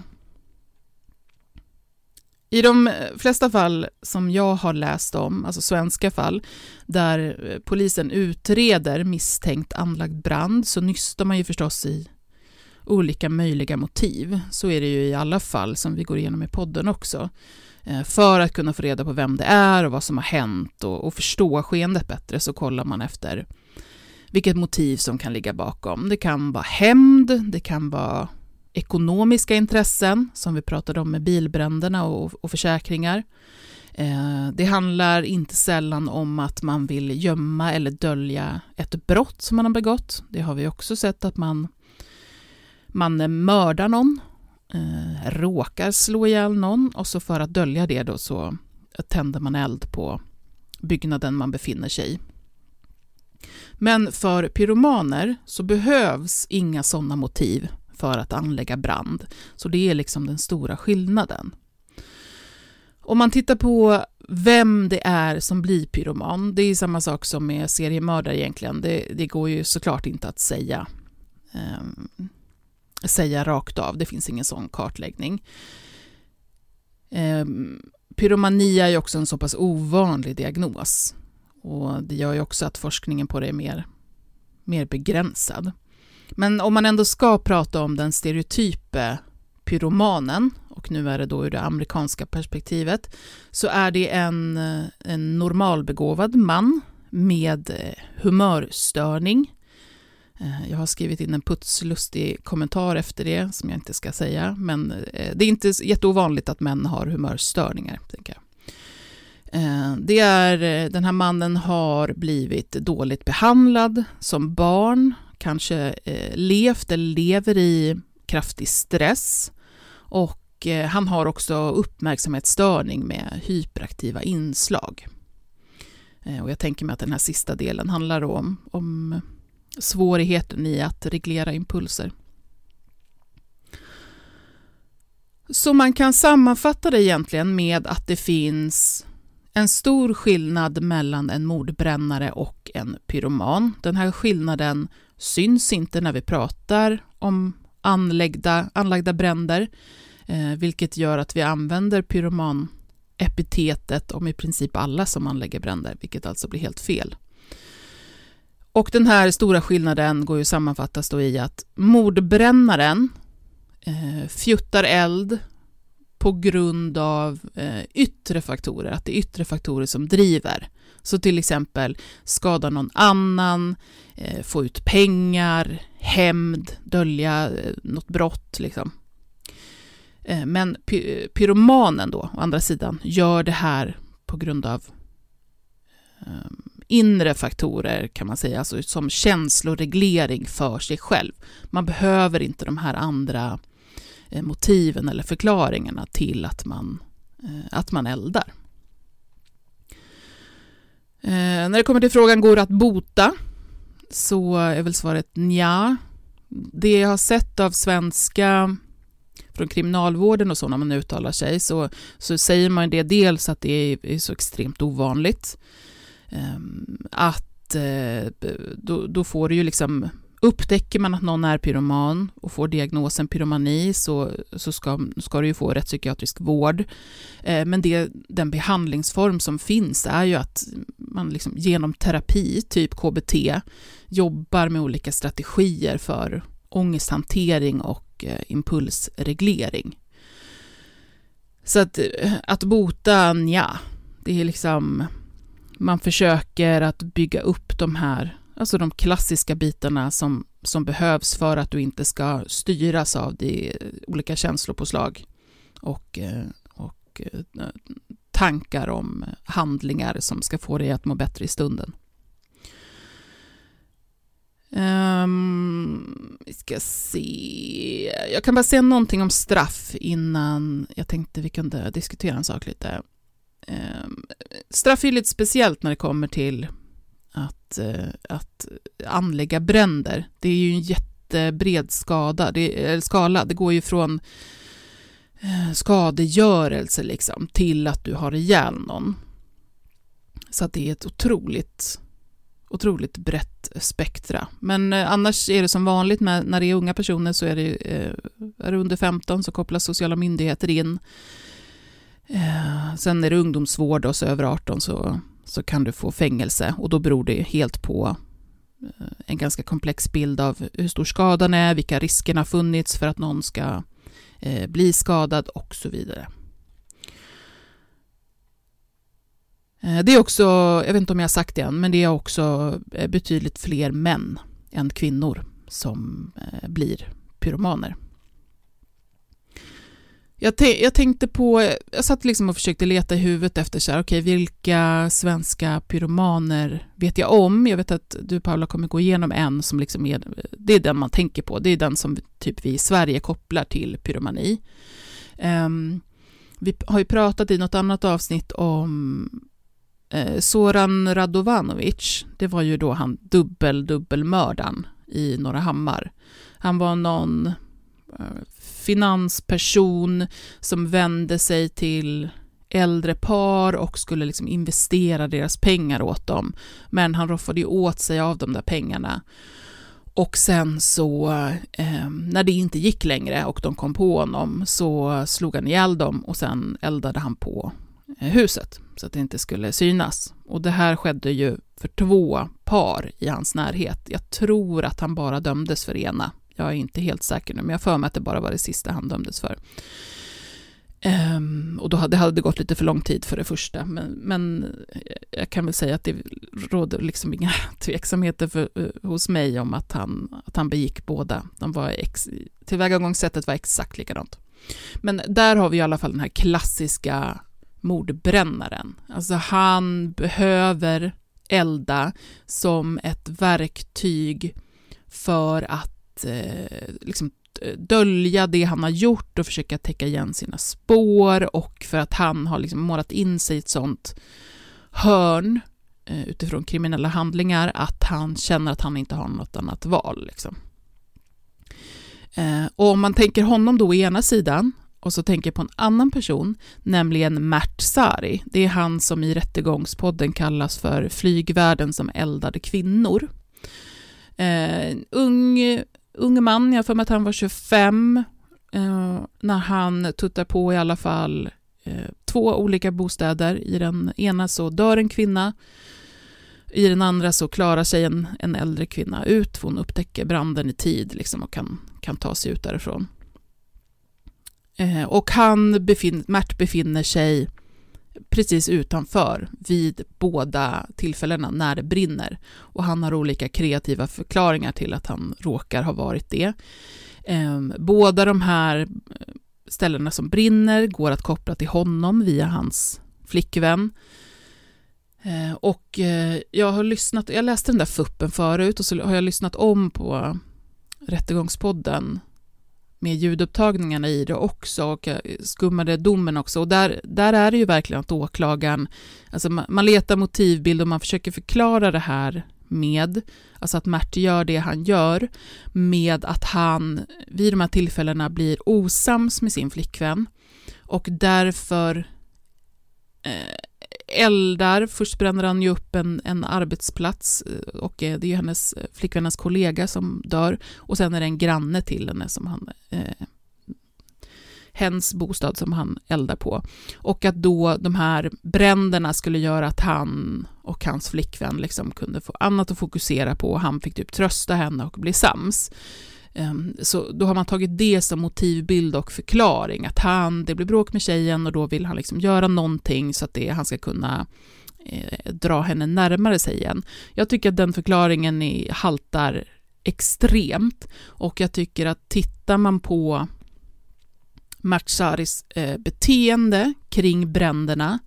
I de flesta fall som jag har läst om, alltså svenska fall, där eh, polisen utreder misstänkt anlagd brand så nystar man ju förstås i olika möjliga motiv. Så är det ju i alla fall som vi går igenom i podden också. Eh, för att kunna få reda på vem det är och vad som har hänt och, och förstå skeendet bättre så kollar man efter vilket motiv som kan ligga bakom. Det kan vara hämnd, det kan vara ekonomiska intressen, som vi pratade om med bilbränderna och, och försäkringar. Eh, det handlar inte sällan om att man vill gömma eller dölja ett brott som man har begått. Det har vi också sett att man, man mördar någon eh, råkar slå ihjäl någon och så för att dölja det då så tänder man eld på byggnaden man befinner sig i. Men för pyromaner så behövs inga sådana motiv för att anlägga brand. Så det är liksom den stora skillnaden. Om man tittar på vem det är som blir pyroman, det är samma sak som med seriemördare egentligen. Det, det går ju såklart inte att säga, eh, säga rakt av, det finns ingen sån kartläggning. Eh, pyromani är ju också en så pass ovanlig diagnos och det gör ju också att forskningen på det är mer, mer begränsad. Men om man ändå ska prata om den stereotype pyromanen, och nu är det då ur det amerikanska perspektivet, så är det en, en normalbegåvad man med eh, humörstörning. Eh, jag har skrivit in en putslustig kommentar efter det, som jag inte ska säga, men eh, det är inte jätteovanligt att män har humörstörningar, tänker jag. Det är, den här mannen har blivit dåligt behandlad som barn, kanske eh, levt eller lever i kraftig stress och eh, han har också uppmärksamhetsstörning med hyperaktiva inslag. Eh, och jag tänker mig att den här sista delen handlar om, om svårigheten i att reglera impulser. Så man kan sammanfatta det egentligen med att det finns en stor skillnad mellan en mordbrännare och en pyroman. Den här skillnaden syns inte när vi pratar om anlagda, anlagda bränder, eh, vilket gör att vi använder pyromanepitetet om i princip alla som anlägger bränder, vilket alltså blir helt fel. Och den här stora skillnaden går ju sammanfattas då i att mordbrännaren eh, fjuttar eld på grund av eh, yttre faktorer, att det är yttre faktorer som driver. Så till exempel skada någon annan, eh, få ut pengar, hämnd, dölja eh, något brott. Liksom. Eh, men py pyromanen då, å andra sidan, gör det här på grund av eh, inre faktorer kan man säga, alltså som känsloreglering för sig själv. Man behöver inte de här andra eh, motiven eller förklaringarna till att man, eh, att man eldar. Eh, när det kommer till frågan går det att bota så är väl svaret ja. Det jag har sett av svenska från kriminalvården och så när man uttalar sig så, så säger man det dels att det är, är så extremt ovanligt. Ehm, eh, att då, då, får du ju liksom Upptäcker man att någon är pyroman och får diagnosen pyromani så, så ska, ska du ju få rättspsykiatrisk vård. Eh, men det, den behandlingsform som finns är ju att man liksom genom terapi, typ KBT, jobbar med olika strategier för ångesthantering och eh, impulsreglering. Så att, eh, att bota, ja, det är liksom... Man försöker att bygga upp de här Alltså de klassiska bitarna som, som behövs för att du inte ska styras av de olika känslopåslag och, eh, och eh, tankar om handlingar som ska få dig att må bättre i stunden. Um, vi ska se. Jag kan bara säga någonting om straff innan jag tänkte vi kunde diskutera en sak lite. Um, straff är lite speciellt när det kommer till att, att anlägga bränder. Det är ju en jättebred skada, det, skala. Det går ju från eh, skadegörelse liksom, till att du har ihjäl någon. Så att det är ett otroligt, otroligt brett spektra. Men eh, annars är det som vanligt med, när det är unga personer så är det, är det under 15 så kopplas sociala myndigheter in. Sen är det ungdomsvård och så över 18 så så kan du få fängelse och då beror det helt på eh, en ganska komplex bild av hur stor skadan är, vilka riskerna har funnits för att någon ska eh, bli skadad och så vidare. Eh, det är också, jag vet inte om jag har sagt det än, men det är också betydligt fler män än kvinnor som blir pyromaner. Jag, jag, tänkte på, jag satt liksom och försökte leta i huvudet efter så här, okay, vilka svenska pyromaner vet jag om? Jag vet att du Paula kommer gå igenom en som liksom är, det är den man tänker på, det är den som typ vi i Sverige kopplar till pyromani. Um, vi har ju pratat i något annat avsnitt om eh, Soran Radovanovic, det var ju då han dubbel-dubbelmördaren i Norra Hammar. Han var någon eh, finansperson som vände sig till äldre par och skulle liksom investera deras pengar åt dem. Men han roffade ju åt sig av de där pengarna. Och sen så, eh, när det inte gick längre och de kom på honom, så slog han ihjäl dem och sen eldade han på eh, huset så att det inte skulle synas. Och det här skedde ju för två par i hans närhet. Jag tror att han bara dömdes för ena jag är inte helt säker nu, men jag för mig att det bara var det sista han dömdes för. Um, och då hade, det gått lite för lång tid för det första, men, men jag kan väl säga att det råder liksom inga tveksamheter för, uh, hos mig om att han, att han begick båda. De var ex, tillvägagångssättet var exakt likadant. Men där har vi i alla fall den här klassiska mordbrännaren. Alltså han behöver elda som ett verktyg för att eh, liksom eh, dölja det han har gjort och försöka täcka igen sina spår och för att han har liksom målat in sig i ett sånt hörn eh, utifrån kriminella handlingar att han känner att han inte har något annat val. Liksom. Eh, och om man tänker honom då i ena sidan och så tänker på en annan person, nämligen Mert Sari. Det är han som i Rättegångspodden kallas för flygvärden som eldade kvinnor. Eh, ung ung man, jag för mig att han var 25, eh, när han tuttar på i alla fall eh, två olika bostäder. I den ena så dör en kvinna, i den andra så klarar sig en, en äldre kvinna ut, hon upptäcker branden i tid liksom, och kan, kan ta sig ut därifrån. Eh, och han befin, Mert befinner sig precis utanför vid båda tillfällena när det brinner. Och han har olika kreativa förklaringar till att han råkar ha varit det. Ehm, båda de här eh, ställena som brinner går att koppla till honom via hans flickvän. Ehm, och eh, jag har lyssnat, jag läste den där fuppen förut och så har jag lyssnat om på Rättegångspodden med ljudupptagningarna i det också och eh, skummade domen också. Och där, där är det ju verkligen att åklagaren, alltså man, man letar motivbild och man försöker förklara det här med, alltså att Mert gör det han gör, med att han vid de här tillfällena blir osams med sin flickvän och därför eh, eldar, först bränner han ju upp en, en arbetsplats eh, och eh, det är ju hennes eh, flickvännens kollega som dör och sen är det en granne till henne som han eh, hens bostad som han eldar på. Och att då de här bränderna skulle göra att han och hans flickvän liksom kunde få annat att fokusera på och han fick typ trösta henne och bli sams. Ehm, så då har man tagit det som motivbild och förklaring, att han, det blir bråk med tjejen och då vill han liksom göra någonting så att det, han ska kunna eh, dra henne närmare sig igen. Jag tycker att den förklaringen är, haltar extremt och jag tycker att tittar man på Matsaris eh, beteende kring bränderna,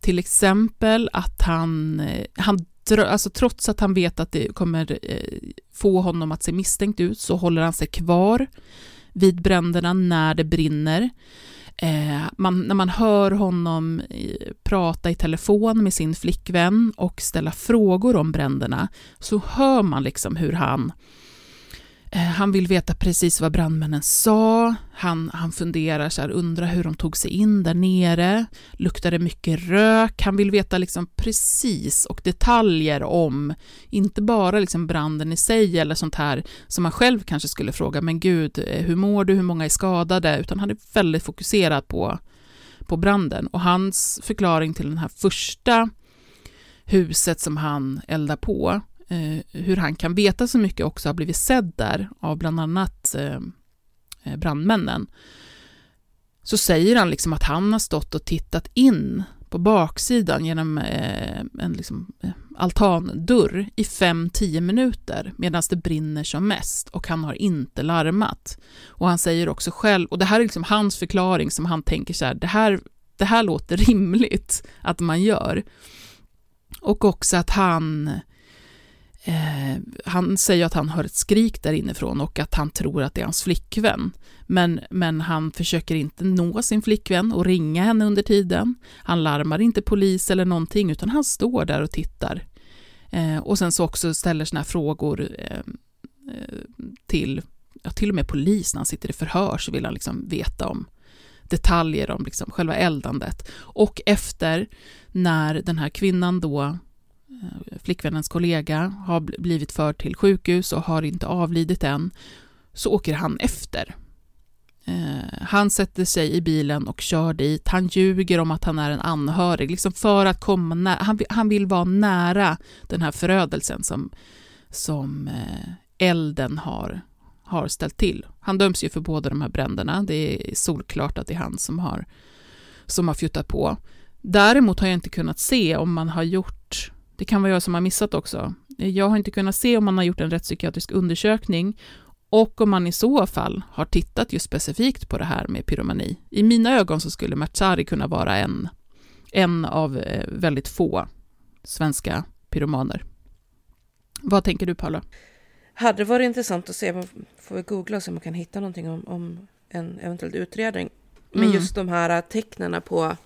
till exempel att han, eh, han alltså trots att han vet att det kommer eh, få honom att se misstänkt ut så håller han sig kvar vid bränderna när det brinner. Eh, man, när man hör honom eh, prata i telefon med sin flickvän och ställa frågor om bränderna så hör man liksom hur han Eh, han vill veta precis vad brandmännen sa. Han, han funderar så här, undrar hur de tog sig in där nere. Luktar det mycket rök? Han vill veta liksom precis och detaljer om, inte bara liksom branden i sig eller sånt här som man själv kanske skulle fråga, men gud, eh, hur mår du, hur många är skadade? Utan han är väldigt fokuserad på, på branden. Och hans förklaring till det här första huset som han eldar på, Eh, hur han kan veta så mycket också har blivit sedd där av bland annat eh, eh, brandmännen, så säger han liksom att han har stått och tittat in på baksidan genom eh, en liksom, eh, altandörr i 5-10 minuter medan det brinner som mest och han har inte larmat. Och han säger också själv, och det här är liksom hans förklaring som han tänker så här, det här, det här låter rimligt att man gör. Och också att han Eh, han säger att han hör ett skrik där inifrån och att han tror att det är hans flickvän. Men, men han försöker inte nå sin flickvän och ringa henne under tiden. Han larmar inte polis eller någonting, utan han står där och tittar. Eh, och sen så också ställer såna här frågor eh, eh till, ja, till och med polis när han sitter i förhör så vill han liksom veta om detaljer om liksom själva eldandet. Och efter när den här kvinnan då Eh, flickvännens kollega har blivit förd till sjukhus och har inte avlidit än, så åker han efter. Eh, han sätter sig i bilen och kör dit. Han ljuger om att han är en anhörig, liksom för att komma nära. Han, han vill vara nära den här förödelsen som, som eh, elden har, har ställt till. Han döms ju för båda de här bränderna. Det är solklart att det är han som har, som har fjuttat på. Däremot har jag inte kunnat se om man har gjort det kan vara jag som har missat också. Jag har inte kunnat se om man har gjort en rättspsykiatrisk undersökning och om man i så fall har tittat just specifikt på det här med pyromani. I mina ögon så skulle Matsari kunna vara en, en av eh, väldigt få svenska pyromaner. Vad tänker du Paula? Hade det varit intressant att se, man får vi googla så man kan hitta någonting om, om en eventuell utredning. Men mm. just de här tecknen på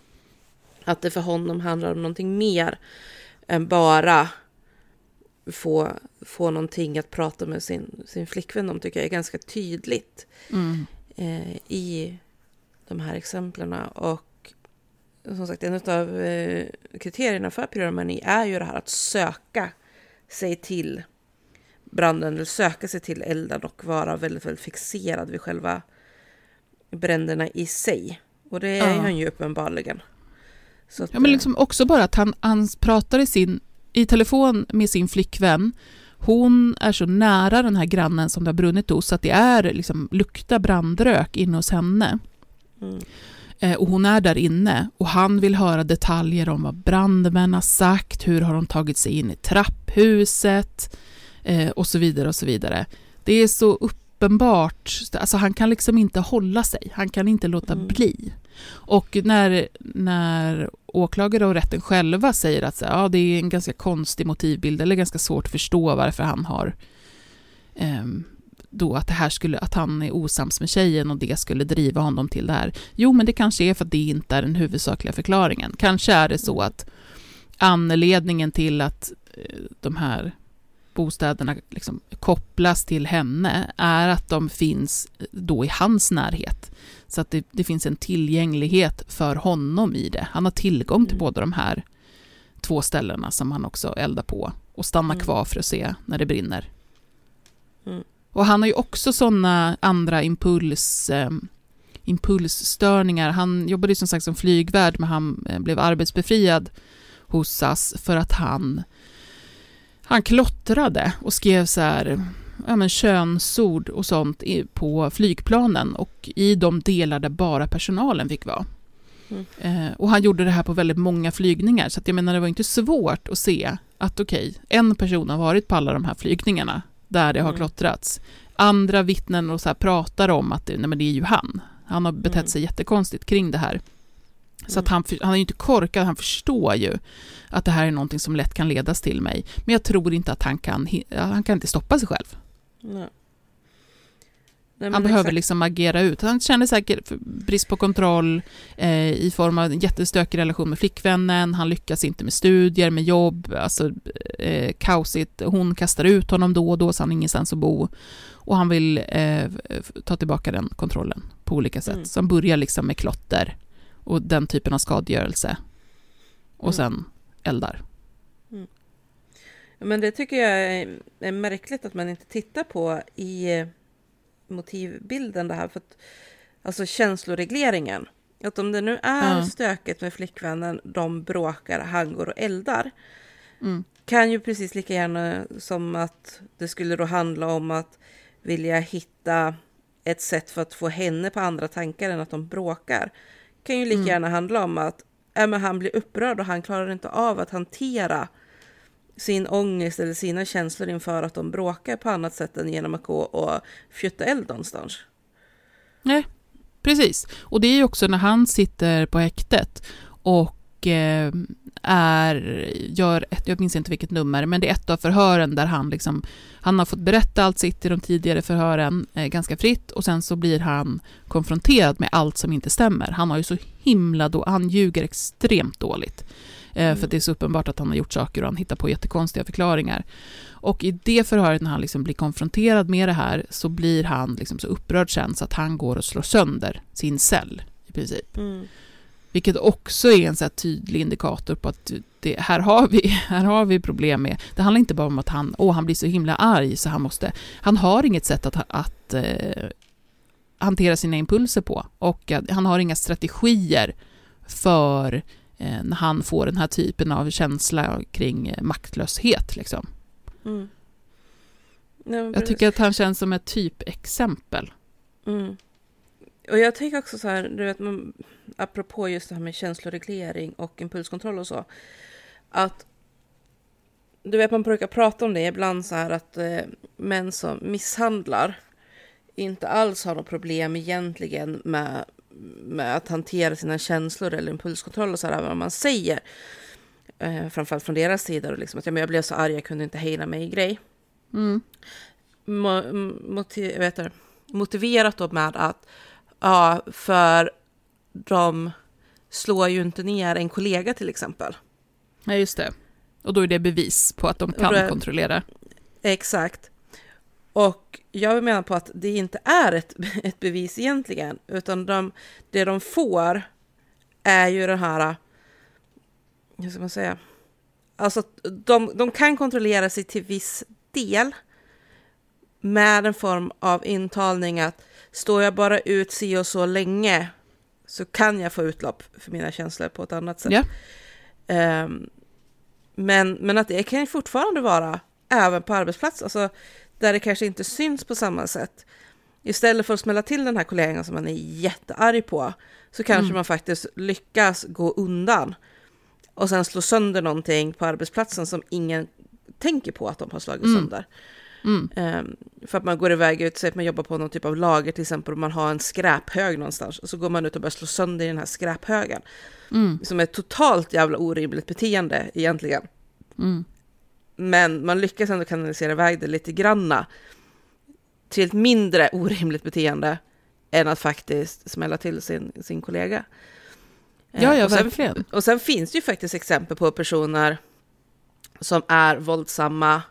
att det för honom handlar om någonting mer än bara få, få någonting att prata med sin, sin flickvän om tycker jag är ganska tydligt mm. eh, i de här exemplen. Och som sagt, en av eh, kriterierna för pyromani är ju det här att söka sig till branden, eller söka sig till elden och vara väldigt, väldigt fixerad vid själva bränderna i sig. Och det är ja. han ju uppenbarligen. Att, ja, men liksom också bara att han, han pratar i, sin, i telefon med sin flickvän. Hon är så nära den här grannen som det har brunnit hos, att det är liksom, luktar brandrök inne hos henne. Mm. Eh, och hon är där inne och han vill höra detaljer om vad brandmän har sagt, hur har de tagit sig in i trapphuset eh, och så vidare och så vidare. Det är så uppenbart, alltså han kan liksom inte hålla sig, han kan inte låta mm. bli. Och när, när åklagare och rätten själva säger att ja, det är en ganska konstig motivbild eller ganska svårt att förstå varför han har eh, då att, det här skulle, att han är osams med tjejen och det skulle driva honom till det här. Jo, men det kanske är för att det inte är den huvudsakliga förklaringen. Kanske är det så att anledningen till att eh, de här bostäderna liksom kopplas till henne är att de finns då i hans närhet. Så att det, det, finns en tillgänglighet för honom i det. Han har tillgång till mm. båda de här två ställena som han också eldar på och stannar mm. kvar för att se när det brinner. Mm. Och han har ju också sådana andra impuls, eh, impulsstörningar. Han jobbade ju som sagt som flygvärd men han eh, blev arbetsbefriad hos SAS för att han, han klottrade och skrev så här ja, men könsord och sånt på flygplanen och i de delar där bara personalen fick vara. Mm. Eh, och han gjorde det här på väldigt många flygningar, så jag menar det var inte svårt att se att okej, okay, en person har varit på alla de här flygningarna där det har mm. klottrats. Andra vittnen och så pratar om att det, nej, men det är ju han. Han har betett mm. sig jättekonstigt kring det här. Så att mm. han, han är ju inte korkad, han förstår ju att det här är någonting som lätt kan ledas till mig. Men jag tror inte att han kan, han kan inte stoppa sig själv. Nej. Nej, han behöver exakt. liksom agera ut. Han känner säkert brist på kontroll eh, i form av en jättestökig relation med flickvännen. Han lyckas inte med studier, med jobb, alltså eh, kaosigt. Hon kastar ut honom då och då så han har ingenstans att bo. Och han vill eh, ta tillbaka den kontrollen på olika sätt. Mm. Som börjar liksom med klotter och den typen av skadegörelse. Och mm. sen eldar. Men det tycker jag är, märkligt att man inte tittar på i eh, motivbilden det här. För att, alltså känsloregleringen. Att om det nu är mm. stökigt med flickvännen, de bråkar, han går och eldar. Mm. Kan ju precis lika gärna som att det skulle då handla om att vilja hitta ett sätt för att få henne på andra tankar än att de bråkar. Kan ju lika mm. gärna handla om att äh, men han blir upprörd och han klarar inte av att hantera sin ångest eller sina känslor inför att de bråkar på annat sätt än genom att gå och fjutta eld någonstans. Nej, precis. Och det är ju också när han sitter på häktet och eh, är, gör ett, jag minns inte vilket nummer, men det är ett av förhören där han liksom, han har fått berätta allt sitt i de tidigare förhören eh, ganska fritt och sen så blir han konfronterad med allt som inte stämmer. Han har ju så himla då, han ljuger extremt dåligt. Eh, för det är så uppenbart att han har gjort saker och han hittar på jättekonstiga förklaringar. Och i det förhöret när han liksom blir konfronterad med det här så blir han liksom så upprörd sen så att han går och slår sönder sin cell i princip. Mm. Vilket också är en så tydlig indikator på att det, här, har vi, här har vi problem med. Det handlar inte bara om att han, åh, han blir så himla arg så han måste... Han har inget sätt att, att eh, hantera sina impulser på och att, han har inga strategier för eh, när han får den här typen av känsla kring eh, maktlöshet. Liksom. Mm. Nej, jag tycker att han känns som ett typexempel. Mm. Och jag tänker också så här, du vet, man, apropå just det här med känsloreglering och impulskontroll och så. Att du vet, man brukar prata om det ibland så här att eh, män som misshandlar inte alls har något problem egentligen med, med att hantera sina känslor eller impulskontroll och så här, vad man säger. Eh, framförallt från deras sida, och liksom, att ja, men jag blev så arg, jag kunde inte hejda mig grej. Mm. Mo motiv, vet du, motiverat då med att Ja, för de slår ju inte ner en kollega till exempel. Nej, ja, just det. Och då är det bevis på att de kan det, kontrollera. Exakt. Och jag menar på att det inte är ett, ett bevis egentligen, utan de, det de får är ju den här, hur ska man säga, alltså de, de kan kontrollera sig till viss del med en form av intalning att står jag bara ut si och så länge så kan jag få utlopp för mina känslor på ett annat sätt. Yeah. Um, men, men att det kan fortfarande vara även på arbetsplats, alltså där det kanske inte syns på samma sätt. Istället för att smälla till den här kollegan som man är jättearg på, så kanske mm. man faktiskt lyckas gå undan och sen slå sönder någonting på arbetsplatsen som ingen tänker på att de har slagit mm. sönder. Mm. Um, för att man går iväg ut, säg att man jobbar på någon typ av lager till exempel, och man har en skräphög någonstans, och så går man ut och börjar slå sönder den här skräphögen. Mm. Som är ett totalt jävla orimligt beteende egentligen. Mm. Men man lyckas ändå kanalisera iväg det lite granna till ett mindre orimligt beteende än att faktiskt smälla till sin, sin kollega. Ja, ja, och sen, verkligen. Och sen finns det ju faktiskt exempel på personer som är våldsamma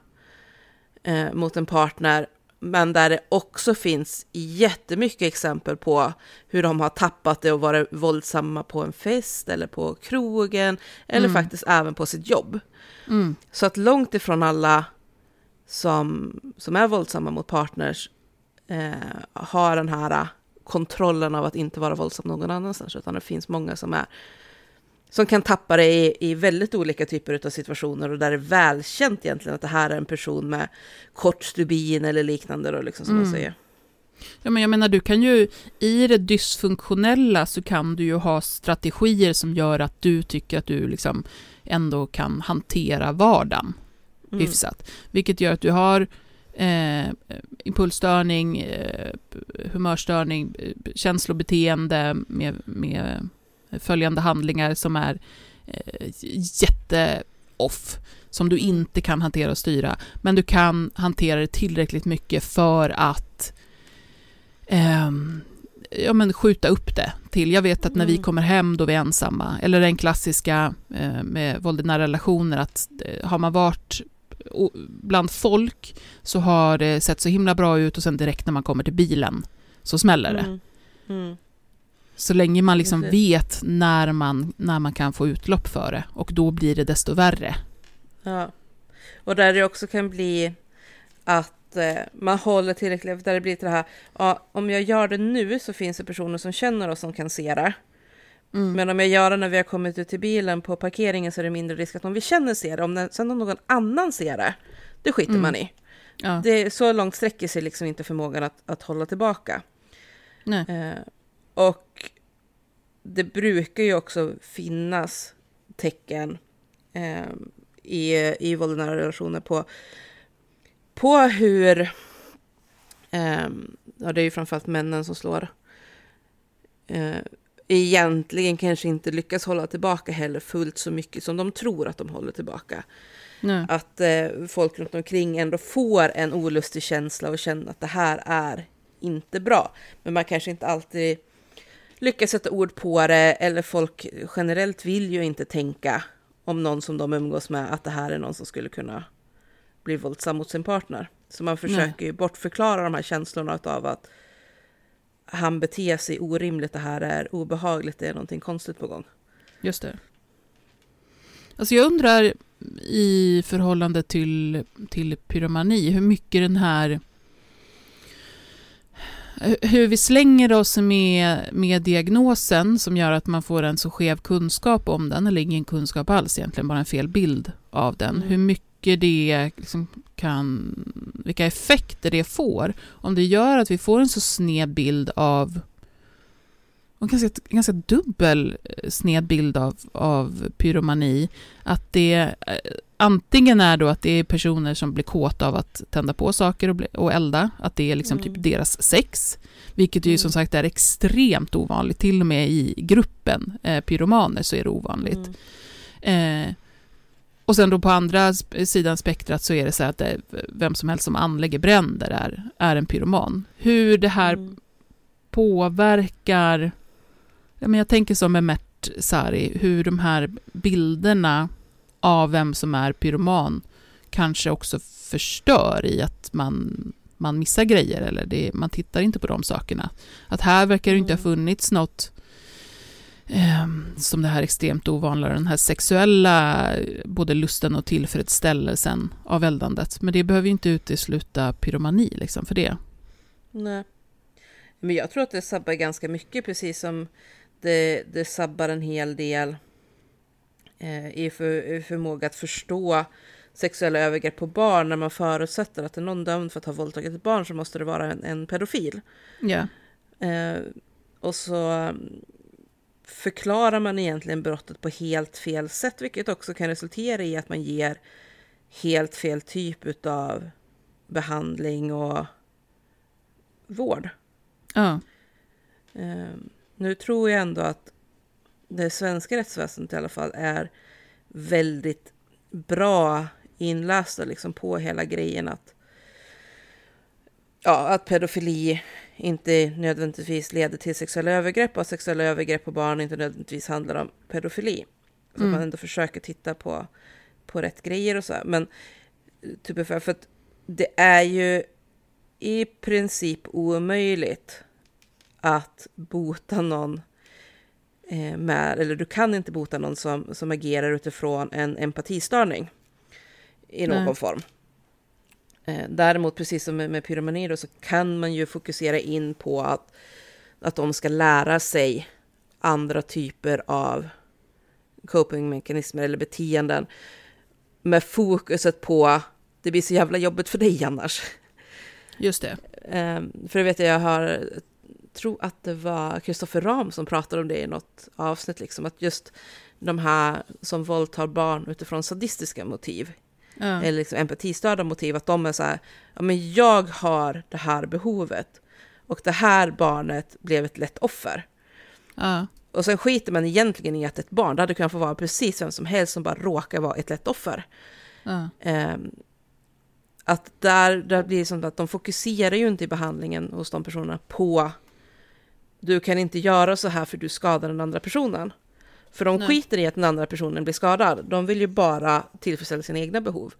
eh, mot en partner, men där det också finns jättemycket exempel på hur de har tappat det och varit våldsamma på en fest eller på krogen eller mm. faktiskt även på sitt jobb. Mm. Så att långt ifrån alla som, som är våldsamma mot partners eh, har den här kontrollen av att inte vara våldsam någon annanstans, utan det finns många som är som kan tappa det i, i väldigt olika typer av situationer och där det är välkänt egentligen att det här är en person med kort stubin eller liknande då, liksom, som mm. man säger. Ja, men jag menar, du kan ju, i det dysfunktionella så kan du ju ha strategier som gör att du tycker att du liksom ändå kan hantera vardagen mm. hyfsat. Vilket gör att du har eh, impulsstörning, eh, humörstörning, eh, känslobeteende med, med följande handlingar som är eh, jätte-off, som du inte kan hantera och styra, men du kan hantera det tillräckligt mycket för att eh, ja, men skjuta upp det till, jag vet att när vi mm. kommer hem då är vi ensamma, eller den klassiska eh, med våld i nära relationer, att eh, har man varit bland folk så har det sett så himla bra ut och sen direkt när man kommer till bilen så smäller det. Mm. Mm. Så länge man liksom vet när man, när man kan få utlopp för det och då blir det desto värre. Ja, och där det också kan bli att eh, man håller tillräckligt, där det blir det här, ja, om jag gör det nu så finns det personer som känner oss som kan se det. Mm. Men om jag gör det när vi har kommit ut till bilen på parkeringen så är det mindre risk att om vi känner ser det, om sen om någon annan ser det, det skiter mm. man i. Ja. Det, så långt sträcker sig liksom inte förmågan att, att hålla tillbaka. Nej. Eh, och det brukar ju också finnas tecken eh, i, i våld i nära relationer på, på hur, eh, ja det är ju framförallt männen som slår, eh, egentligen kanske inte lyckas hålla tillbaka heller fullt så mycket som de tror att de håller tillbaka. Nej. Att eh, folk runt omkring ändå får en olustig känsla och känner att det här är inte bra. Men man kanske inte alltid lyckas sätta ord på det eller folk generellt vill ju inte tänka om någon som de umgås med att det här är någon som skulle kunna bli våldsam mot sin partner. Så man försöker ju bortförklara de här känslorna av att han beter sig orimligt, det här är obehagligt, det är någonting konstigt på gång. Just det. Alltså jag undrar i förhållande till, till pyromani, hur mycket den här hur vi slänger oss med, med diagnosen som gör att man får en så skev kunskap om den, eller ingen kunskap alls egentligen, bara en fel bild av den. Mm. Hur mycket det liksom kan, vilka effekter det får. Om det gör att vi får en så sned bild av, en ganska, ganska dubbel eh, sned bild av, av pyromani, att det eh, antingen är då att det är personer som blir kåta av att tända på saker och, bli, och elda, att det är liksom Mm. typ deras sex, vilket ju Mm. som sagt är extremt ovanligt, till och med i gruppen eh, pyromaner så är det ovanligt. Mm. Eh, och sen då på andra sidan spektrat så är det så att det, vem som helst som anlägger bränder är, är en pyroman. Hur det här Mm. påverkar, ja, men jag tänker som med Mert Sari, hur de här bilderna av vem som är pyroman kanske också förstör i att man, man missar grejer eller det, man tittar inte på de sakerna. Att här verkar det inte ha Mm. funnits något ehm, som det här extremt ovanliga, den här sexuella både lusten och tillfredsställelsen av eldandet. Men det behöver ju inte utesluta pyromani liksom för det. Nej. Men jag tror att det sabbar ganska mycket, precis som det, det sabbar en hel del eh, i, för, i förmåga att förstå sexuella övergrepp på barn när man förutsätter att är någon dömd för att ha våldtagit ett barn så måste det vara en, en pedofil. Ja. Eh, och så mm, förklarar man egentligen brottet på helt fel sätt, vilket också kan resultera i att man ger helt fel typ av behandling och vård. Ja. Eh, nu tror jag ändå att det svenska rättsväsendet i alla fall är väldigt bra inlästa liksom på hela grejen att, ja, att pedofili inte nödvändigtvis leder till sexuella övergrepp och att sexuella övergrepp på barn inte nödvändigtvis handlar om pedofili. Så Mm. man ändå försöker titta på, på rätt grejer och så här. Men typ för att det är ju i princip omöjligt att bota någon eh, med, eller du kan inte bota någon som, som agerar utifrån en empatistörning i någon Nej. form. Eh, däremot, precis som med, med pyromani då, så kan man ju fokusera in på att, att de ska lära sig andra typer av copingmekanismer eller beteenden med fokuset på det blir så jävla jobbigt för dig annars. Just det. Ehm, för det vet jag, jag har, tror att det var Kristoffer Ram som pratade om det i något avsnitt, liksom, att just de här som våldtar barn utifrån sadistiska motiv, Ja. eller liksom empatistörda motiv, att de är så här, ja men jag har det här behovet och det här barnet blev ett lätt offer. Ja. Och sen skiter man egentligen i att ett barn, det hade kunnat få vara precis vem som helst som bara råkar vara ett lätt offer. Ja. Ehm, att där, där blir det som att de fokuserar ju inte i behandlingen hos de personerna på du kan inte göra så här för du skadar den andra personen. För de Nej. skiter i att den andra personen blir skadad. De vill ju bara tillfredsställa sina egna behov.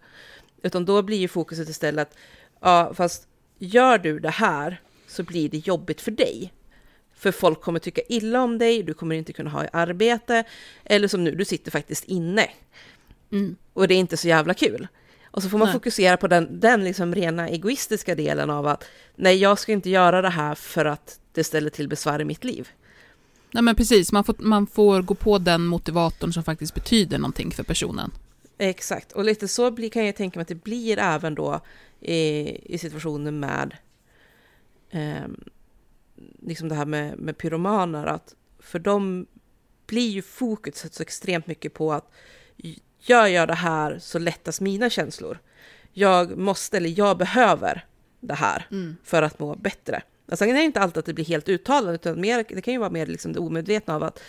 Utan då blir ju fokuset istället, ja fast gör du det här så blir det jobbigt för dig. För folk kommer tycka illa om dig, du kommer inte kunna ha arbete, eller som nu, du sitter faktiskt inne. Mm. Och det är inte så jävla kul. Och så får man Nej. fokusera på den, den liksom rena egoistiska delen av att nej, jag ska inte göra det här för att det ställer till besvär i mitt liv. Nej men precis, man får, man får gå på den motivatorn som faktiskt betyder någonting för personen. Exakt, och lite så blir, kan jag tänka mig att det blir även då i, i situationer med ehm, liksom det här med, med pyromaner, att för dem blir ju fokuset så extremt mycket på att jag gör det här så lättas mina känslor. Jag måste eller jag behöver det här Mm. för att må bättre. Alltså, det är inte alltid att det blir helt uttalat, utan mer, det kan ju vara mer liksom det omedvetna av att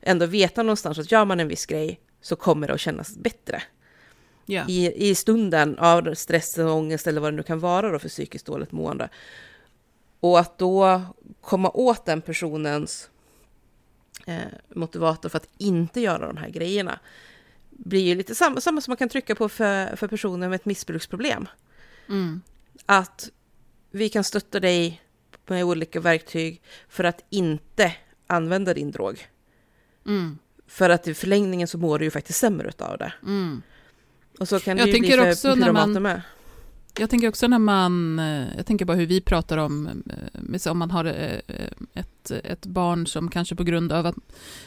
ändå veta någonstans att gör man en viss grej så kommer det att kännas bättre. Ja. I, i stunden av stress och ångest eller vad det nu kan vara då för psykiskt dåligt mående. Och att då komma åt den personens eh, motivator för att inte göra de här grejerna blir ju lite samma, samma som man kan trycka på för, för personer med ett missbruksproblem. Mm. Att vi kan stötta dig med olika verktyg för att inte använda din drog. Mm. För att i förlängningen så mår du ju faktiskt sämre utav det. Mm. Och så kan Jag det ju bli för också när man- med. Jag tänker också när man, eh, jag tänker bara hur vi pratar om, eh, om man har eh, ett, ett barn som kanske på grund av att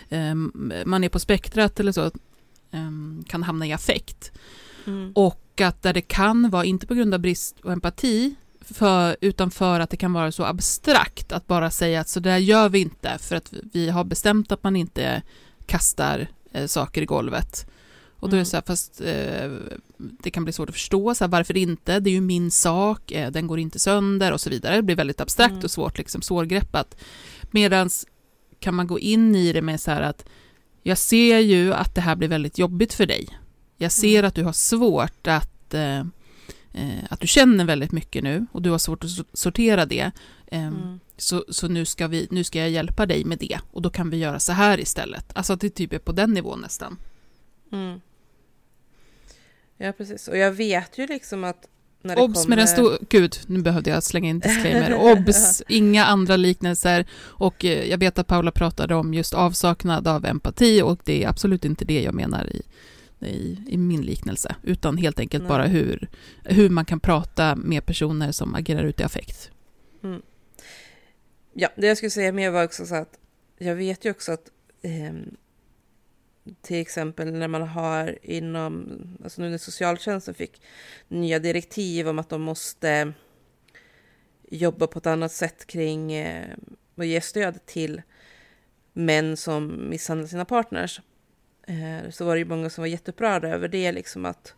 eh, man är på spektrat eller så, eh, kan hamna i affekt. Mm. Och att där det kan vara, inte på grund av brist på empati, för, utan för att det kan vara så abstrakt att bara säga att så där gör vi inte för att vi har bestämt att man inte kastar eh, saker i golvet. Och då är det Mm. så här, fast eh, det kan bli svårt att förstå, så här, varför inte? Det är ju min sak, eh, den går inte sönder och så vidare. Det blir väldigt abstrakt Mm. och svårt, liksom svårgreppat. Medan kan man gå in i det med så här att jag ser ju att det här blir väldigt jobbigt för dig. Jag ser Mm. att du har svårt att, eh, eh, att du känner väldigt mycket nu och du har svårt att so- sortera det. Eh, Mm. Så, så nu, ska vi, nu ska jag hjälpa dig med det och då kan vi göra så här istället. Alltså att det typ är på den nivån nästan. Mm. Ja, precis. Och jag vet ju liksom att när det Obs kommer... med den stora... Gud, nu behövde jag slänga in disclaimer. Obs, inga andra liknelser. Och eh, jag vet att Paula pratade om just avsaknad av empati och det är absolut inte det jag menar i, i, i min liknelse. Utan helt enkelt Nej. bara hur, hur man kan prata med personer som agerar ut i affekt. Ja, det jag skulle säga mer var också så att jag vet ju också att ehm, till exempel när man har inom, alltså nu när socialtjänsten fick nya direktiv om att de måste jobba på ett annat sätt kring eh, och ge stöd till män som misshandlar sina partners. Eh, så var det ju många som var jätteupprörda över det, liksom att,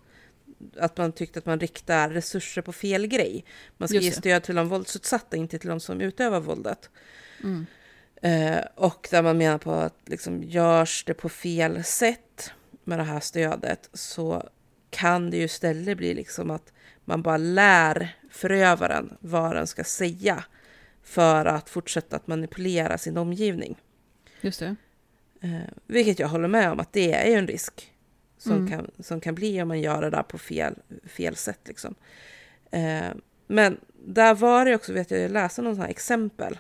att man tyckte att man riktar resurser på fel grej. Man ska Just ge stöd till de våldsutsatta, inte till de som utövar våldet. Mm. Eh, och där man menar på att liksom, görs det på fel sätt med det här stödet så kan det ju istället bli liksom att man bara lär förövaren vad den ska säga för att fortsätta att manipulera sin omgivning. Just det. Eh, vilket jag håller med om att det är ju en risk som, Mm. kan, som kan bli om man gör det där på fel, fel sätt. Liksom. Eh, men där var det också, vet jag, jag läste någon sån exempel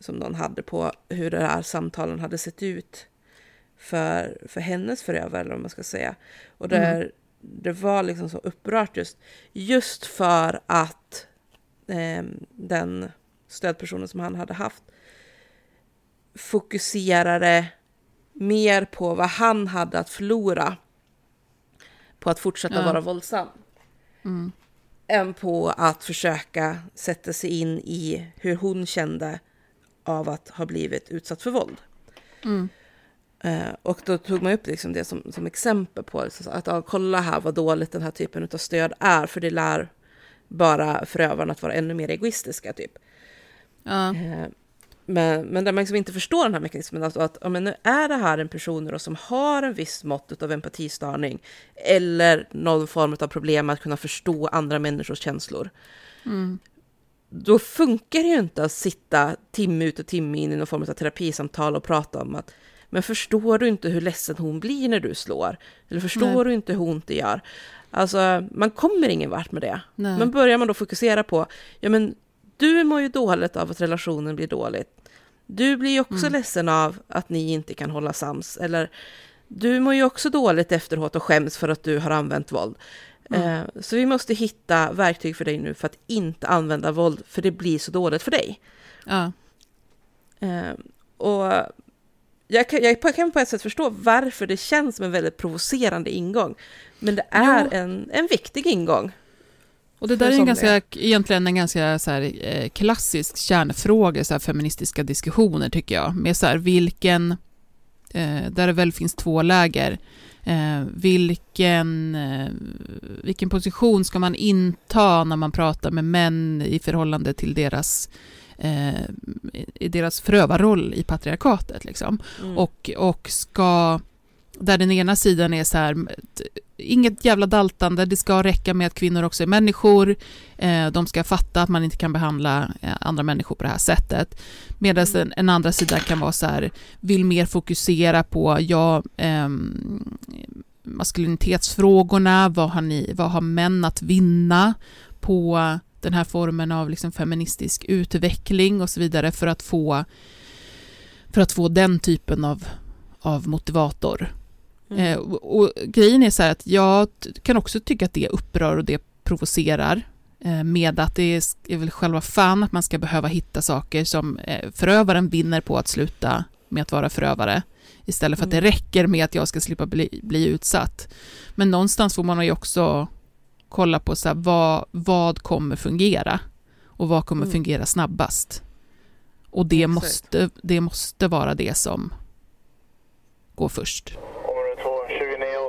som någon hade på hur det här samtalen hade sett ut för, för hennes förövare, eller vad man ska säga. Och där det var liksom så upprört just, just för att eh, den stödpersonen som han hade haft fokuserade mer på vad han hade att förlora på att fortsätta Ja. vara våldsam Mm. än på att försöka sätta sig in i hur hon kände av att ha blivit utsatt för våld. Mm. Eh, och då tog man upp liksom det som, som exempel på liksom, att ja, kolla här vad dåligt den här typen av stöd är, för det lär bara förövarna att vara ännu mer egoistiska. typ. Ja. Eh, Men, men där man liksom inte förstår den här mekanismen, alltså att ja, men nu är det här en person då som har en viss mått av empatistörning eller någon form av problem att kunna förstå andra människors känslor. Mm. Då funkar det ju inte att sitta timme ut och timme in i någon form av terapisamtal och prata om att men förstår du inte hur ledsen hon blir när du slår? Eller förstår Nej. du inte hur ont det gör? Alltså, man kommer ingen vart med det. Nej. Men börjar man då fokusera på, ja men du mår ju dåligt av att relationen blir dåligt. Du blir ju också Mm. ledsen av att ni inte kan hålla sams. Eller du mår ju också dåligt efteråt och skäms för att du har använt våld. Mm. Eh, så vi måste hitta verktyg för dig nu för att inte använda våld, för det blir så dåligt för dig. Ja. Eh, och jag kan, jag kan på ett sätt förstå varför det känns som en väldigt provocerande ingång. Men det är Jo. en, en viktig ingång. Och det där är en ganska, egentligen en ganska så här, eh, klassisk kärnfråga i så här feministiska diskussioner tycker jag. Med så här, vilken, eh, där det väl finns två läger. Eh, vilken, vilken position ska man inta när man pratar med män i förhållande till deras i deras förövarroll i patriarkatet. Liksom. Mm. Och, och ska, där den ena sidan är så här, inget jävla daltande, det ska räcka med att kvinnor också är människor, eh, de ska fatta att man inte kan behandla eh, andra människor på det här sättet. Medan en, en andra sida kan vara så här, vill mer fokusera på, ja, ehm, maskulinitetsfrågorna, vad har, ni, vad har män att vinna på den här formen av liksom feministisk utveckling och så vidare för att få, för att få den typen av, av motivator. Mm. Eh, och, och grejen är så här att jag kan också tycka att det upprör och det provocerar eh, med att det är, är väl själva fan att man ska behöva hitta saker som eh, förövaren vinner på att sluta med att vara förövare istället för att det Mm. räcker med att jag ska slippa bli, bli utsatt. Men någonstans får man ju också kolla på så här, vad, vad kommer fungera och vad kommer Mm. fungera snabbast. Och det Exakt. måste, det måste vara det som går först.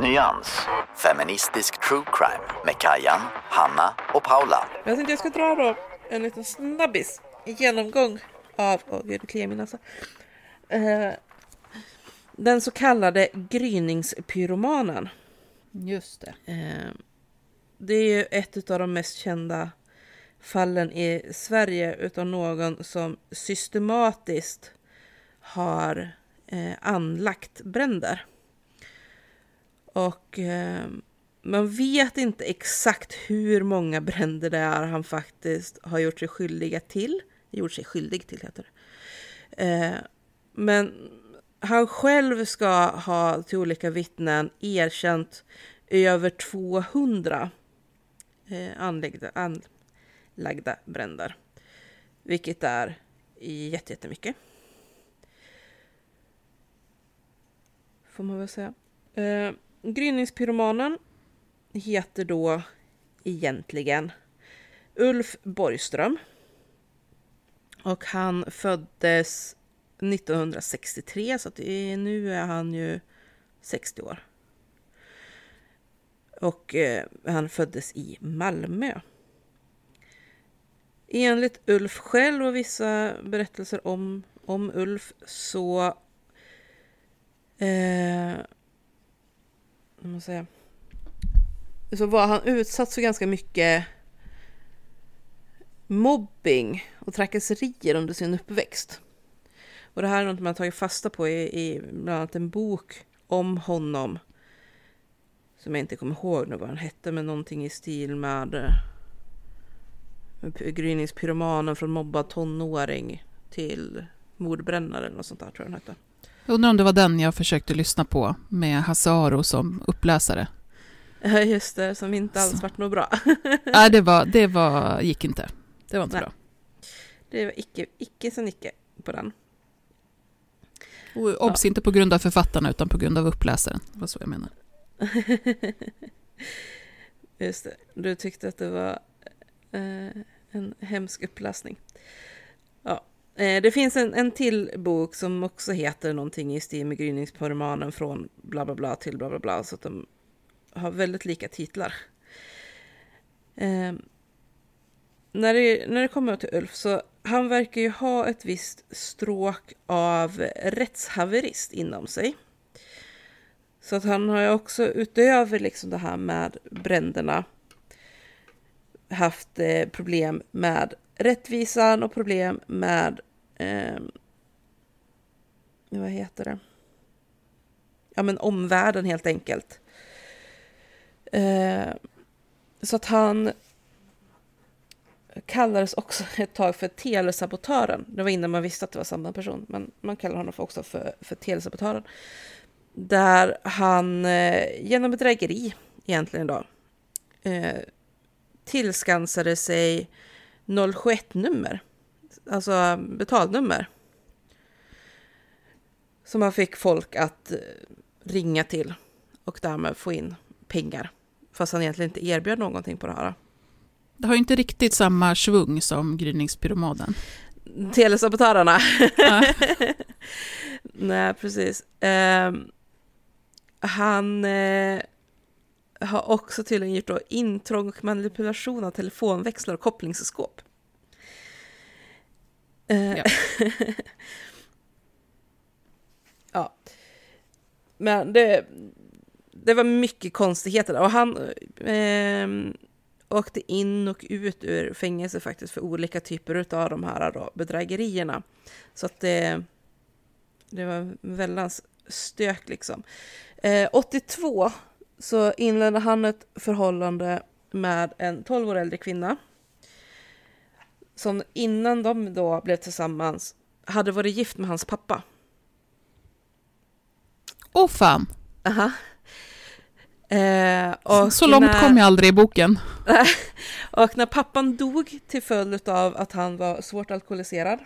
Nyans. Feministisk true crime med Kajan, Hanna och Paula. Jag tänkte jag ska dra då en liten snabbis en genomgång av, åh gud, det kliar min näsa. Eh, den så kallade gryningspyromanen. Just det. Eh, det är ju ett av de mest kända fallen i Sverige utav någon som systematiskt har eh, anlagt bränder. Och eh, man vet inte exakt hur många bränder det är han faktiskt har gjort sig skyldiga till. Gjort sig skyldig till heter det. Eh, men han själv ska ha till olika vittnen erkänt över 200 eh, anlagda, anlagda bränder. Vilket är jättemycket. Får man väl säga. Eh, gryningspyromanen heter då egentligen Ulf Borgström. Och han föddes 1963 så att nu är han ju 60 år. Och eh, han föddes i Malmö. Enligt Ulf själv och vissa berättelser om, om Ulf så... Eh, man säga, så var han utsatt för ganska mycket mobbing och trakasserier under sin uppväxt. Och det här är något man har tagit fasta på i, i bland annat en bok om honom. Som jag inte kommer ihåg nu vad den hette, men någonting i stil med eh, gryningspyromanen från mobbad tonåring till mordbrännare eller något sånt där tror jag den hette. Jag undrar om det var den jag försökte lyssna på med Hasse Aro som uppläsare. Ja, just det, som inte alls Så. varit något bra. Nej, det, var, det var, gick inte. Det var inte Nej. bra. Det var icke, icke sen icke på den. Och obs, inte på grund av författarna utan på grund av uppläsaren. Det var så jag menar. Just det, du tyckte att det var eh, En hemsk uppläsning. Ja. Eh, det finns en, en till bok som också heter någonting i stil med gryningspyromanen från bla bla bla till bla bla bla. Så att de har väldigt lika titlar. Eh, när, det, när det kommer till Ulf så han verkar ju ha ett visst stråk av rättshaverist inom sig. Så att han har ju också utöver liksom det här med bränderna haft eh, problem med rättvisan och problem med eh, vad heter det? Ja men omvärlden helt enkelt. Eh, så att han kallades också ett tag för telesabotören. Det var innan man visste att det var samma person, men man kallar honom också för, för telesabotören. Där han eh, genom bedrägeri egentligen då eh, tillskansade sig 071-nummer, alltså betalnummer. Som han fick folk att eh, ringa till och därmed få in pengar. Fast han egentligen inte erbjöd någonting på det här. Det har ju inte riktigt samma svung som gryningspyromaden. Telesabotörerna. Ja. Nej, precis. Eh, han eh, har också tydligen gjort då intrång och manipulation av telefonväxlar och kopplingsskåp. Eh, ja. ja. Men det, det var mycket konstigheter och han eh, åkte in och ut ur fängelse faktiskt för olika typer av de här då, bedrägerierna. Så att det, det var väldans stök liksom. Eh, 82 så inledde han ett förhållande med en 12 år äldre kvinna. Som innan de då blev tillsammans hade varit gift med hans pappa. Åh oh, fan! Aha. Eh, så långt när, kom jag aldrig i boken. och när pappan dog till följd av att han var svårt alkoholiserad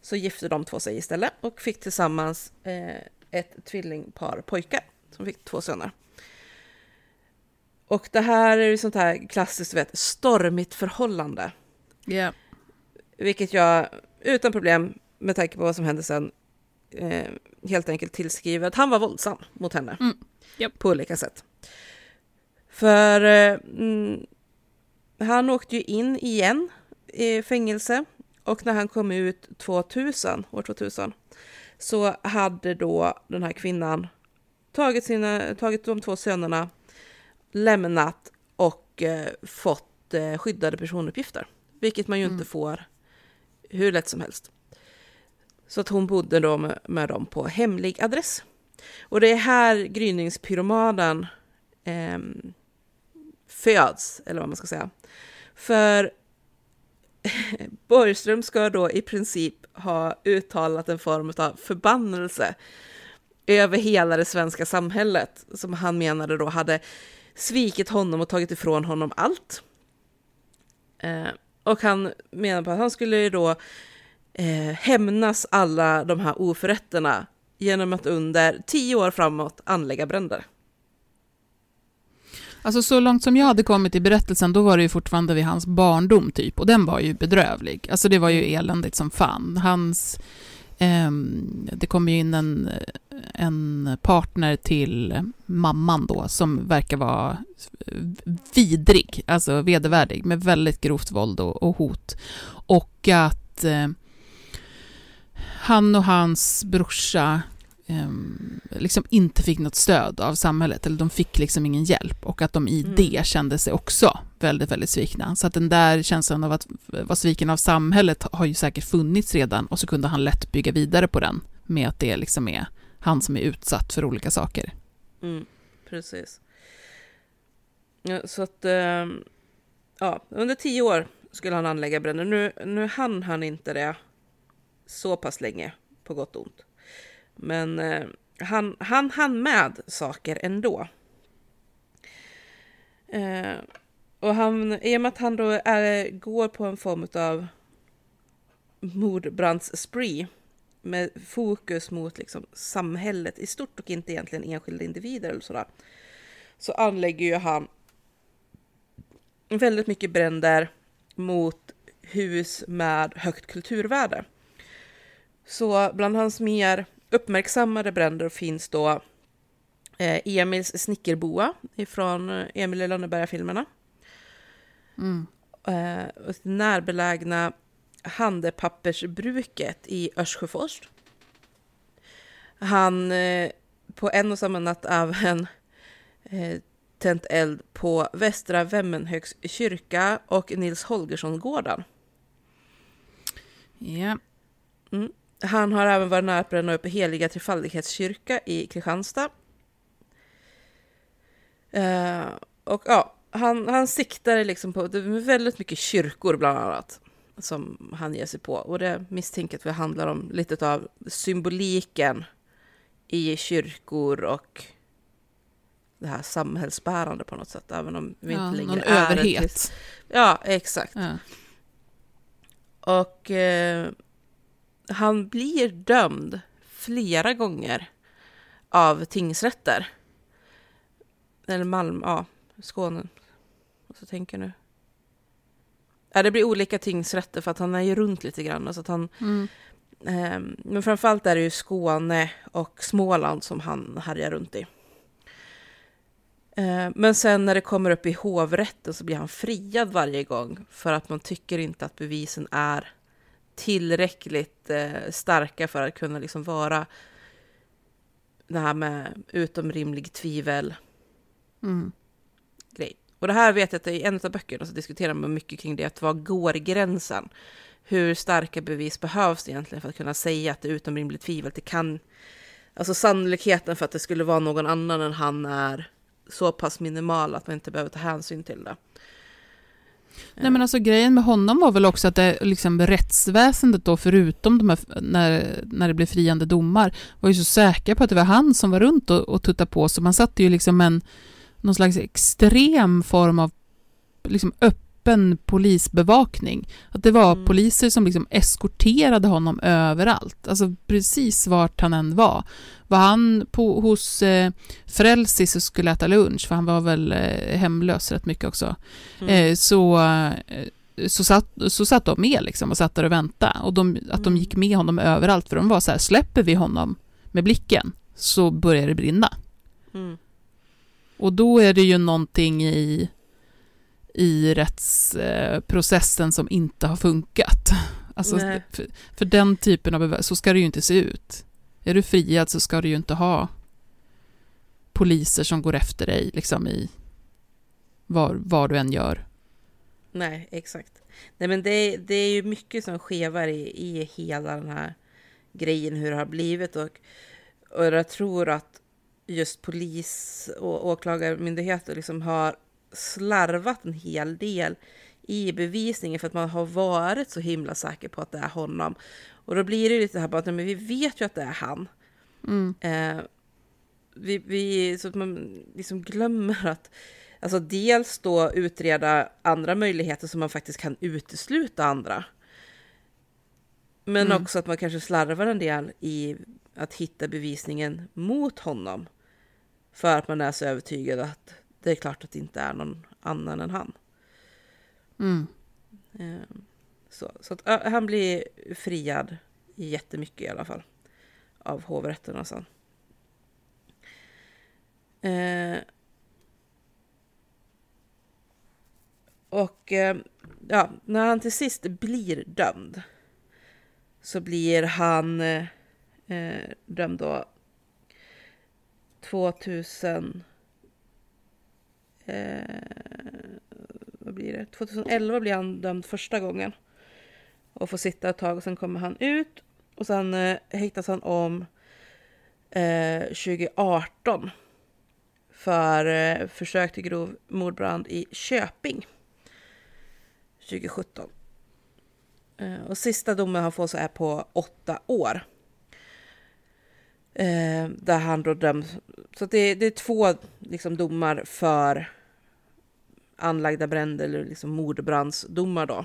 så gifte de två sig istället och fick tillsammans eh, ett tvillingpar pojkar som fick två söner. Och det här är ju sånt här klassiskt, vet, stormigt förhållande. Ja. Yeah. Vilket jag utan problem, med tanke på vad som hände sen, eh, helt enkelt tillskriver att han var våldsam mot henne. Mm. Yep. På olika sätt. För eh, mm, han åkte ju in igen i fängelse och när han kom ut 2000, år 2000 så hade då den här kvinnan tagit, sina, tagit de två sönerna, lämnat och eh, fått eh, skyddade personuppgifter. Vilket man ju mm. inte får hur lätt som helst. Så att hon bodde då med, med dem på hemlig adress. Och det är här gryningspyromanen eh, föds, eller vad man ska säga. För Borgström ska då i princip ha uttalat en form av förbannelse över hela det svenska samhället, som han menade då hade svikit honom och tagit ifrån honom allt. Eh, och han menar på att han skulle ju då eh, hämnas alla de här oförrätterna genom att under tio år framåt anlägga bränder. Alltså så långt som jag hade kommit i berättelsen, då var det ju fortfarande vid hans barndom typ, och den var ju bedrövlig. Alltså det var ju eländigt som fan. Hans, eh, Ehm, det kommer ju in en, en partner till mamman då, som verkar vara vidrig, alltså vedervärdig, med väldigt grovt våld och, och hot. Och att eh, han och hans brorsa liksom inte fick något stöd av samhället, eller de fick liksom ingen hjälp och att de i mm. det kände sig också väldigt, väldigt svikna. Så att den där känslan av att vara sviken av samhället har ju säkert funnits redan och så kunde han lätt bygga vidare på den med att det liksom är han som är utsatt för olika saker. Mm, precis. Ja, så att, ehm, ja, under tio år skulle han anlägga bränder. Nu, nu hann han inte det så pass länge, på gott och ont. Men eh, han, han hann med saker ändå. Eh, och han, i och med att han då är, går på en form av mordbrandsspree med fokus mot liksom samhället i stort och inte egentligen enskilda individer eller sådär. Så anlägger ju han väldigt mycket bränder mot hus med högt kulturvärde. Så bland hans mer uppmärksammade bränder finns då eh, Emils snickerboa ifrån eh, Emil i Lönneberga-filmerna. Mm. Eh, närbelägna handepappersbruket i Örsjöfors. Han på en och samma natt även eh, tänt eld på Västra Vemmenhögs kyrka och Nils Holgersson-gården. Ja. Mm. Han har även varit nära att bränna upp Heliga Trefaldighetskyrka i Kristianstad. Eh, och ja, han, han siktade liksom på det är väldigt mycket kyrkor bland annat som han ger sig på. Och det misstänker att det handlar om lite av symboliken i kyrkor och det här samhällsbärande på något sätt. Även om vi ja inte längre någon är ett överhet. krist- Ja, exakt. Ja. Och eh, han blir dömd flera gånger av tingsrätter. Eller Malmö, ja, Skåne. Och så tänker nu. Ja, det blir olika tingsrätter för att han är ju runt lite grann. Så att han, Mm. eh, men framförallt är det ju Skåne och Småland som han härjar runt i. Eh, Men sen när det kommer upp i hovrätten så blir han friad varje gång för att man tycker inte att bevisen är tillräckligt eh, starka för att kunna liksom vara det här med utom rimlig tvivel Mm. grej. Och det här vet jag att i en av böckerna så diskuterar man mycket kring det, att vad går gränsen? Hur starka bevis behövs egentligen för att kunna säga att det är utom rimligt tvivel? Det kan, alltså sannolikheten för att det skulle vara någon annan än han är så pass minimal att man inte behöver ta hänsyn till det. Nej men alltså grejen med honom var väl också att det, liksom, rättsväsendet då, förutom de här, när, när det blev friande domar, var ju så säkra på att det var han som var runt och, och tuttade på, så man satte ju liksom en, någon slags extrem form av liksom, öppen polisbevakning. Att det var Mm. poliser som liksom eskorterade honom överallt, alltså precis vart han än var. Var han på, hos eh, Frälsis och skulle äta lunch, för han var väl eh, hemlös rätt mycket också, Mm. eh, så, eh, så, satt, så satt de med liksom och satt där och väntade. Och de, att de Mm. gick med honom överallt, för de var så här, släpper vi honom med blicken så börjar det brinna. Mm. Och då är det ju någonting i, i rättsprocessen som inte har funkat. Alltså, för, för den typen av bevis, så ska det ju inte se ut. Är du friad så ska du ju inte ha poliser som går efter dig liksom i vad, vad du än gör. Nej, exakt. Nej, men det, det är ju mycket som skevar i, i hela den här grejen, hur det har blivit. Och, och jag tror att just polis och åklagarmyndigheter liksom har slarvat en hel del i bevisningen för att man har varit så himla säker på att det är honom. Och då blir det lite här bara att men vi vet ju att det är han. Mm. Eh, vi, vi, så att man liksom glömmer att alltså dels då utreda andra möjligheter som man faktiskt kan utesluta andra. Men Mm. också att man kanske slarvar en del i att hitta bevisningen mot honom. För att man är så övertygad att det är klart att det inte är någon annan än han. Mm. Eh, Så, så att, han blir friad jättemycket i alla fall. Av hovrätterna sen. Eh, och eh, ja, när han till sist blir dömd så blir han eh, dömd då 2000 eh, vad blir det? 2011 blir han dömd första gången. Och får sitta ett tag och sen kommer han ut. Och sen eh, häktas han om eh, 2018. För eh, försök till grov mordbrand i Köping. 2017. Eh, och sista domen han får så är på åtta år. Eh, där han då döms. Så det, det är två liksom, domar för anlagda bränder eller liksom mordbrandsdomar då.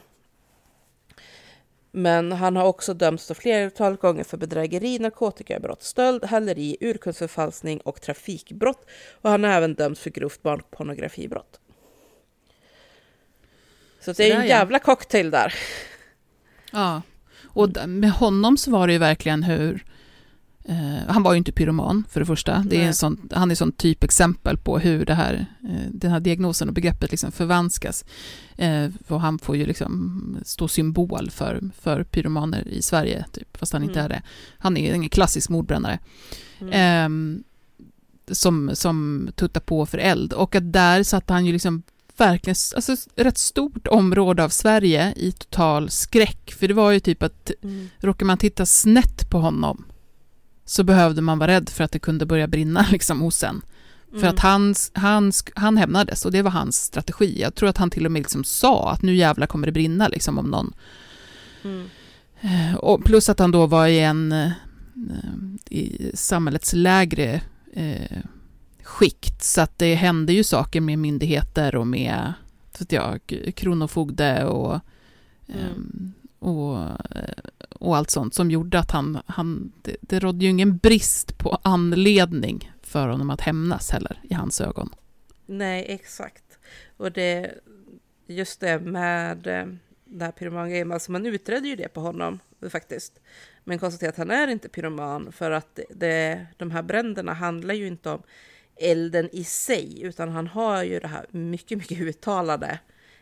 Men han har också dömts då flertal gånger för bedrägeri, narkotikabrott, stöld, häleri, urkundsförfalskning och trafikbrott. Och han har även dömts för grovt barnpornografibrott. Så det är en jävla cocktail där. Ja, och med honom så var det ju verkligen hur... Eh, han var ju inte pyroman för det första. Det är sån, han är ett sånt typexempel på hur det här, eh, den här diagnosen och begreppet liksom förvanskas. Eh, och han får ju liksom stå symbol för, för pyromaner i Sverige, typ, fast han inte Mm. är det. Han är ingen klassisk mordbrännare. Mm. Ehm, som, som tuttar på för eld. Och att där satte han ju liksom verkligen alltså, rätt stort område av Sverige i total skräck. För det var ju typ att Mm. råkar man titta snett på honom så behövde man vara rädd för att det kunde börja brinna liksom hos en. För Mm. att han, han, sk- han hämnades och det var hans strategi. Jag tror att han till och med liksom sa att nu jävlar kommer det brinna liksom om någon Mm. Eh, Och plus att han då var i en eh, i samhällets lägre eh, skikt. Så att det hände ju saker med myndigheter och med så att jag, kronofogde och, ehm, och, eh, och allt sånt som gjorde att han, han det, det rådde ju ingen brist på anledning för honom att hämnas heller i hans ögon. Nej, exakt. Och det, just det med eh, det här pyromangrejen, alltså man utredde ju det på honom faktiskt. Men konstaterade att han är inte pyroman för att det, de här bränderna handlar ju inte om elden i sig, utan han har ju det här mycket, mycket uttalade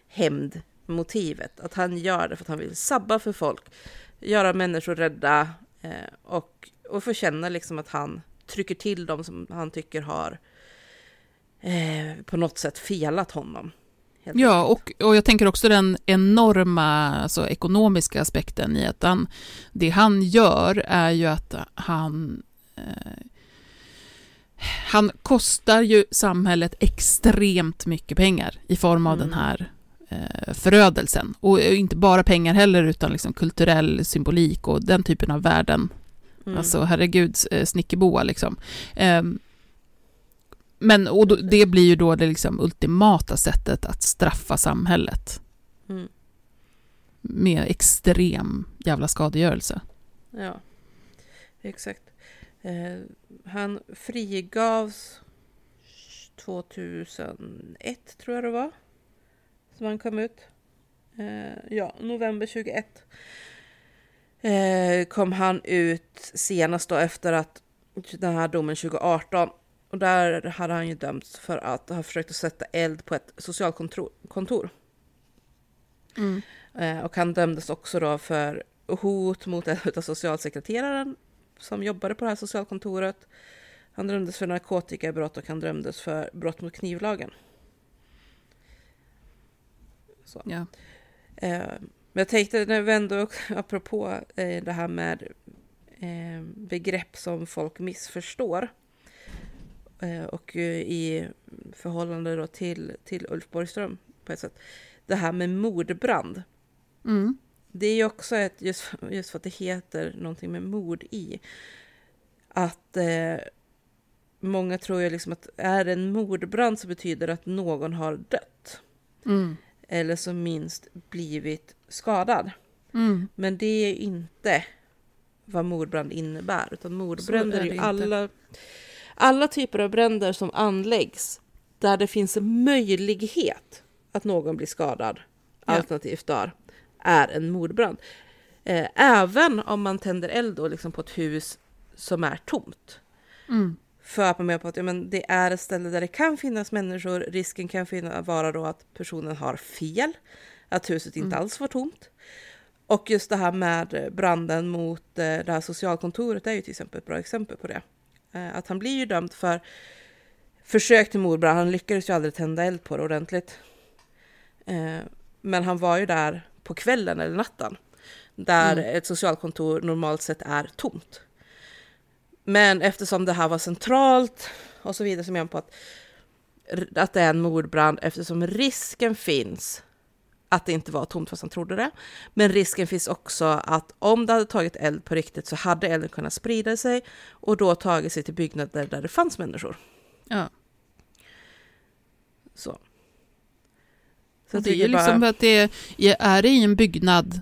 hämndmotivet. Att han gör det för att han vill sabba för folk, göra människor rädda eh, och, och få känna liksom att han trycker till dem som han tycker har eh, på något sätt felat honom. Ja, och, och jag tänker också den enorma alltså, ekonomiska aspekten i att han, det han gör är ju att han eh, han kostar ju samhället extremt mycket pengar i form av Mm. den här förödelsen. Och inte bara pengar heller, utan liksom kulturell symbolik och den typen av värden. Mm. Alltså herregud, eh, snickerboa liksom. Ehm, men och då, det blir ju då det liksom ultimata sättet att straffa samhället Mm. med extrem jävla skadegörelse. Ja, exakt. Eh, han frigavs 2001 tror jag det var. Som han kom ut. Eh, ja, november 21. Eh, kom han ut senast då efter att den här domen 2018. Och där hade han ju dömts för att ha försökt att sätta eld på ett socialkontor. kontor. Eh, och han dömdes också då för hot mot en av socialsekreteraren som jobbade på det här socialkontoret. Han dömdes för narkotikabrott och han dömdes för brott mot knivlagen. Så. Ja. Eh, men jag tänkte när vi ändå, apropå eh, det här med eh, begrepp som folk missförstår. Och i förhållande då till, till Ulf Borgström på ett sätt. Det här med mordbrand. Mm. Det är ju också ett, just, just för att det heter någonting med mord i, att eh, många tror ju liksom att är det en mordbrand så betyder det att någon har dött. Mm. Eller som minst blivit skadad. Mm. Men det är inte vad mordbrand innebär. Utan mordbränder är är, alla, alla typer av bränder som anläggs där det finns en möjlighet att någon blir skadad, Ja. alternativt dör, är en mordbrand. Eh, även om man tänder eld då, liksom på ett hus som är tomt. Mm. För att man menar på att ja, men det är ett ställe där det kan finnas människor. Risken kan finna, vara då att personen har fel, att huset inte alls var tomt. Och just det här med branden mot eh, det här socialkontoret är ju till exempel ett bra exempel på det. Eh, Att han blir ju dömd för försök till mordbrand. Han lyckades ju aldrig tända eld på det ordentligt. Eh, Men han var ju där på kvällen eller natten. Där ett socialkontor normalt sett är tomt. Men eftersom det här var centralt och så vidare så menar jag på att, att det är en mordbrand eftersom risken finns att det inte var tomt fast han trodde det. Men risken finns också att om det hade tagit eld på riktigt så hade elden kunnat sprida sig och då tagit sig till byggnader där det fanns människor. Ja. Så. Jag det är ju tycker bara- liksom att det är, är det i en byggnad,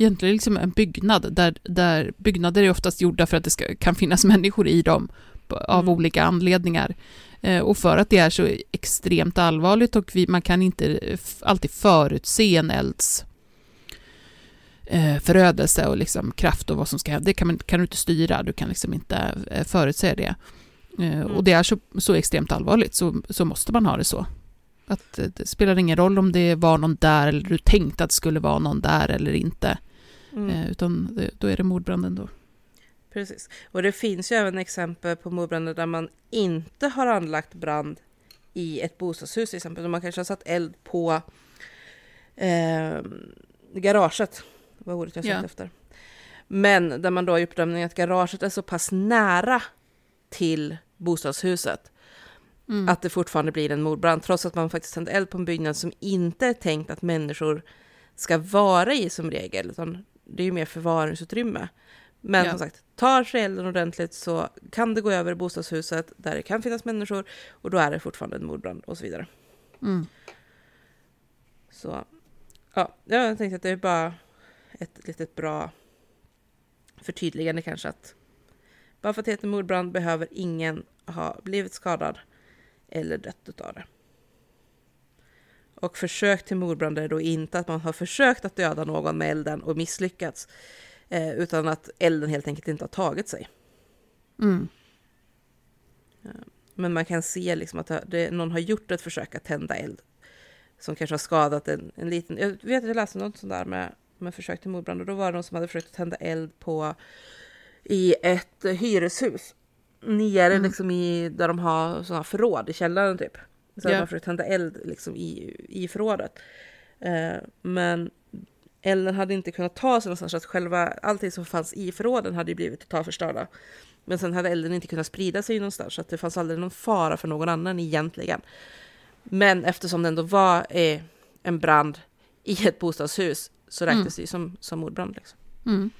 egentligen liksom en byggnad, där, där byggnader är oftast gjorda för att det ska, kan finnas människor i dem av Mm. olika anledningar. Eh, och för att det är så extremt allvarligt och vi, man kan inte alltid förutse en elds eh, förödelse och liksom kraft och vad som ska hända. Det kan, man, kan du inte styra, du kan liksom inte eh, förutse det. Eh, Och det är så, så extremt allvarligt, så, så måste man ha det så. Att det spelar ingen roll om det var någon där eller du tänkte att det skulle vara någon där eller inte. Mm. Eh, Utan det, då är det mordbranden då. Precis. Och det finns ju även exempel på mordbränder där man inte har anlagt brand i ett bostadshus till exempel. Man kanske har satt eld på eh, garaget. Det var ordet jag sökte Ja. efter. Men där man då har gjort bedömningen att garaget är så pass nära till bostadshuset Mm. att det fortfarande blir en mordbrand trots att man faktiskt tänt eld på en byggnad som inte är tänkt att människor ska vara i som regel, utan det är ju mer förvaringsutrymme. Men Ja. som sagt, tar sig elden ordentligt så kan det gå över i bostadshuset där det kan finnas människor och då är det fortfarande en mordbrand och så vidare. Mm. Så ja, jag tänkte att det är bara ett litet bra förtydligande kanske att bara för att det heter mordbrand behöver ingen ha blivit skadad eller dött utav det. Och försök till mordbrand är då inte att man har försökt att döda någon med elden och misslyckats, eh, utan att elden helt enkelt inte har tagit sig. Mm. Men man kan se liksom att det, någon har gjort ett försök att tända eld som kanske har skadat en, en liten... Jag vet att jag läste något sånt där med, med försök till mordbrand och då var det någon som hade försökt tända eld på i ett eh, hyreshus. Nere Mm. liksom i där de har sådana förråd i källaren typ. Så hade Ja. man försökt tända eld liksom i, i förrådet. Eh, men elden hade inte kunnat ta sig någonstans så att själva allting som fanns i förråden hade ju blivit totalförstörda. Men sen hade elden inte kunnat sprida sig någonstans så att det fanns aldrig någon fara för någon annan egentligen. Men eftersom det ändå var eh, en brand i ett bostadshus så räknas Mm. det ju som, som mordbrand. Liksom. Mm.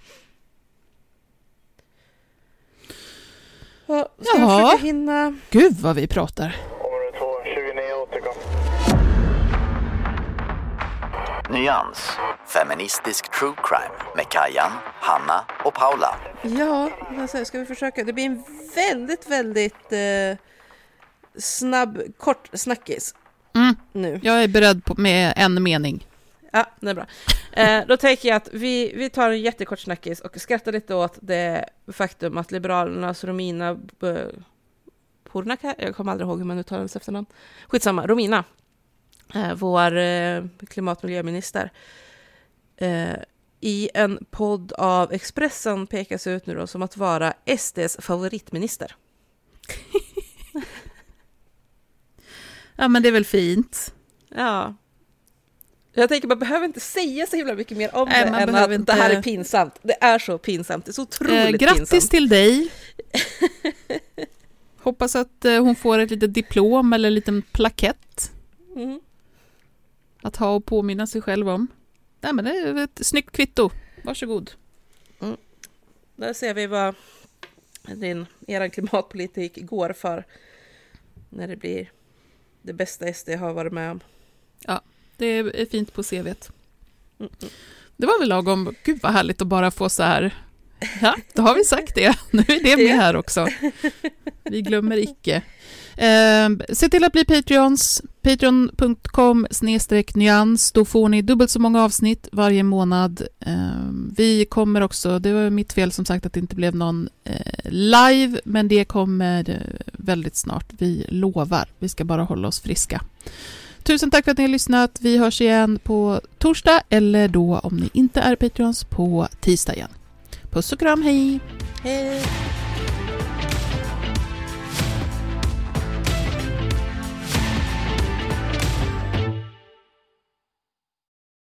Ja, ska vi Jaha. försöka hinna? Gud vad vi pratar. Nyans. Feministisk true crime med Kajan, Hanna och Paula. Ja, säger, ska vi försöka? Det blir en väldigt, väldigt eh, snabb, kort snackis Mm. nu. Jag är beredd på, med en mening. Ja, det är bra. Eh, då tänker jag att vi, vi tar en jättekort snackis och skrattar lite åt det faktum att Liberalernas Romina B- Purnaka, jag kommer aldrig ihåg hur man uttalar hennes efternamn, skitsamma, Romina, eh, vår eh, klimat och miljöminister, eh, i en podd av Expressen pekas ut nu då som att vara SDs favoritminister. Ja, men det är väl fint. Ja. Jag tänker man behöver inte säga så himla mycket mer om Nej, det än att det här inte- är pinsamt. Det är så pinsamt, det är så otroligt Eh, grattis pinsamt. till dig. Hoppas att eh, hon får ett litet diplom eller en liten plakett Mm. Att ha och påminna sig själv om. Nej, men det är ett snyggt kvitto. Varsågod. Där ser vi vad din, er klimatpolitik går för när det blir det bästa SD har varit med om. Det är fint på CVt. Mm. Det var väl lagom. Gud vad härligt att bara få så här. Ja, då har vi sagt det. Nu är det med här också. Vi glömmer icke. Eh, se till att bli Patreons. Patreon.com snedstreck nyans. Då får ni dubbelt så många avsnitt varje månad. Ehm, vi kommer också, det var mitt fel som sagt att det inte blev någon eh, live, men det kommer eh, väldigt snart. Vi lovar. Vi ska bara hålla oss friska. Tusen tack för att ni har lyssnat. Vi hörs igen på torsdag eller då om ni inte är Patreons på tisdag igen. Puss och kram, hej! Hej!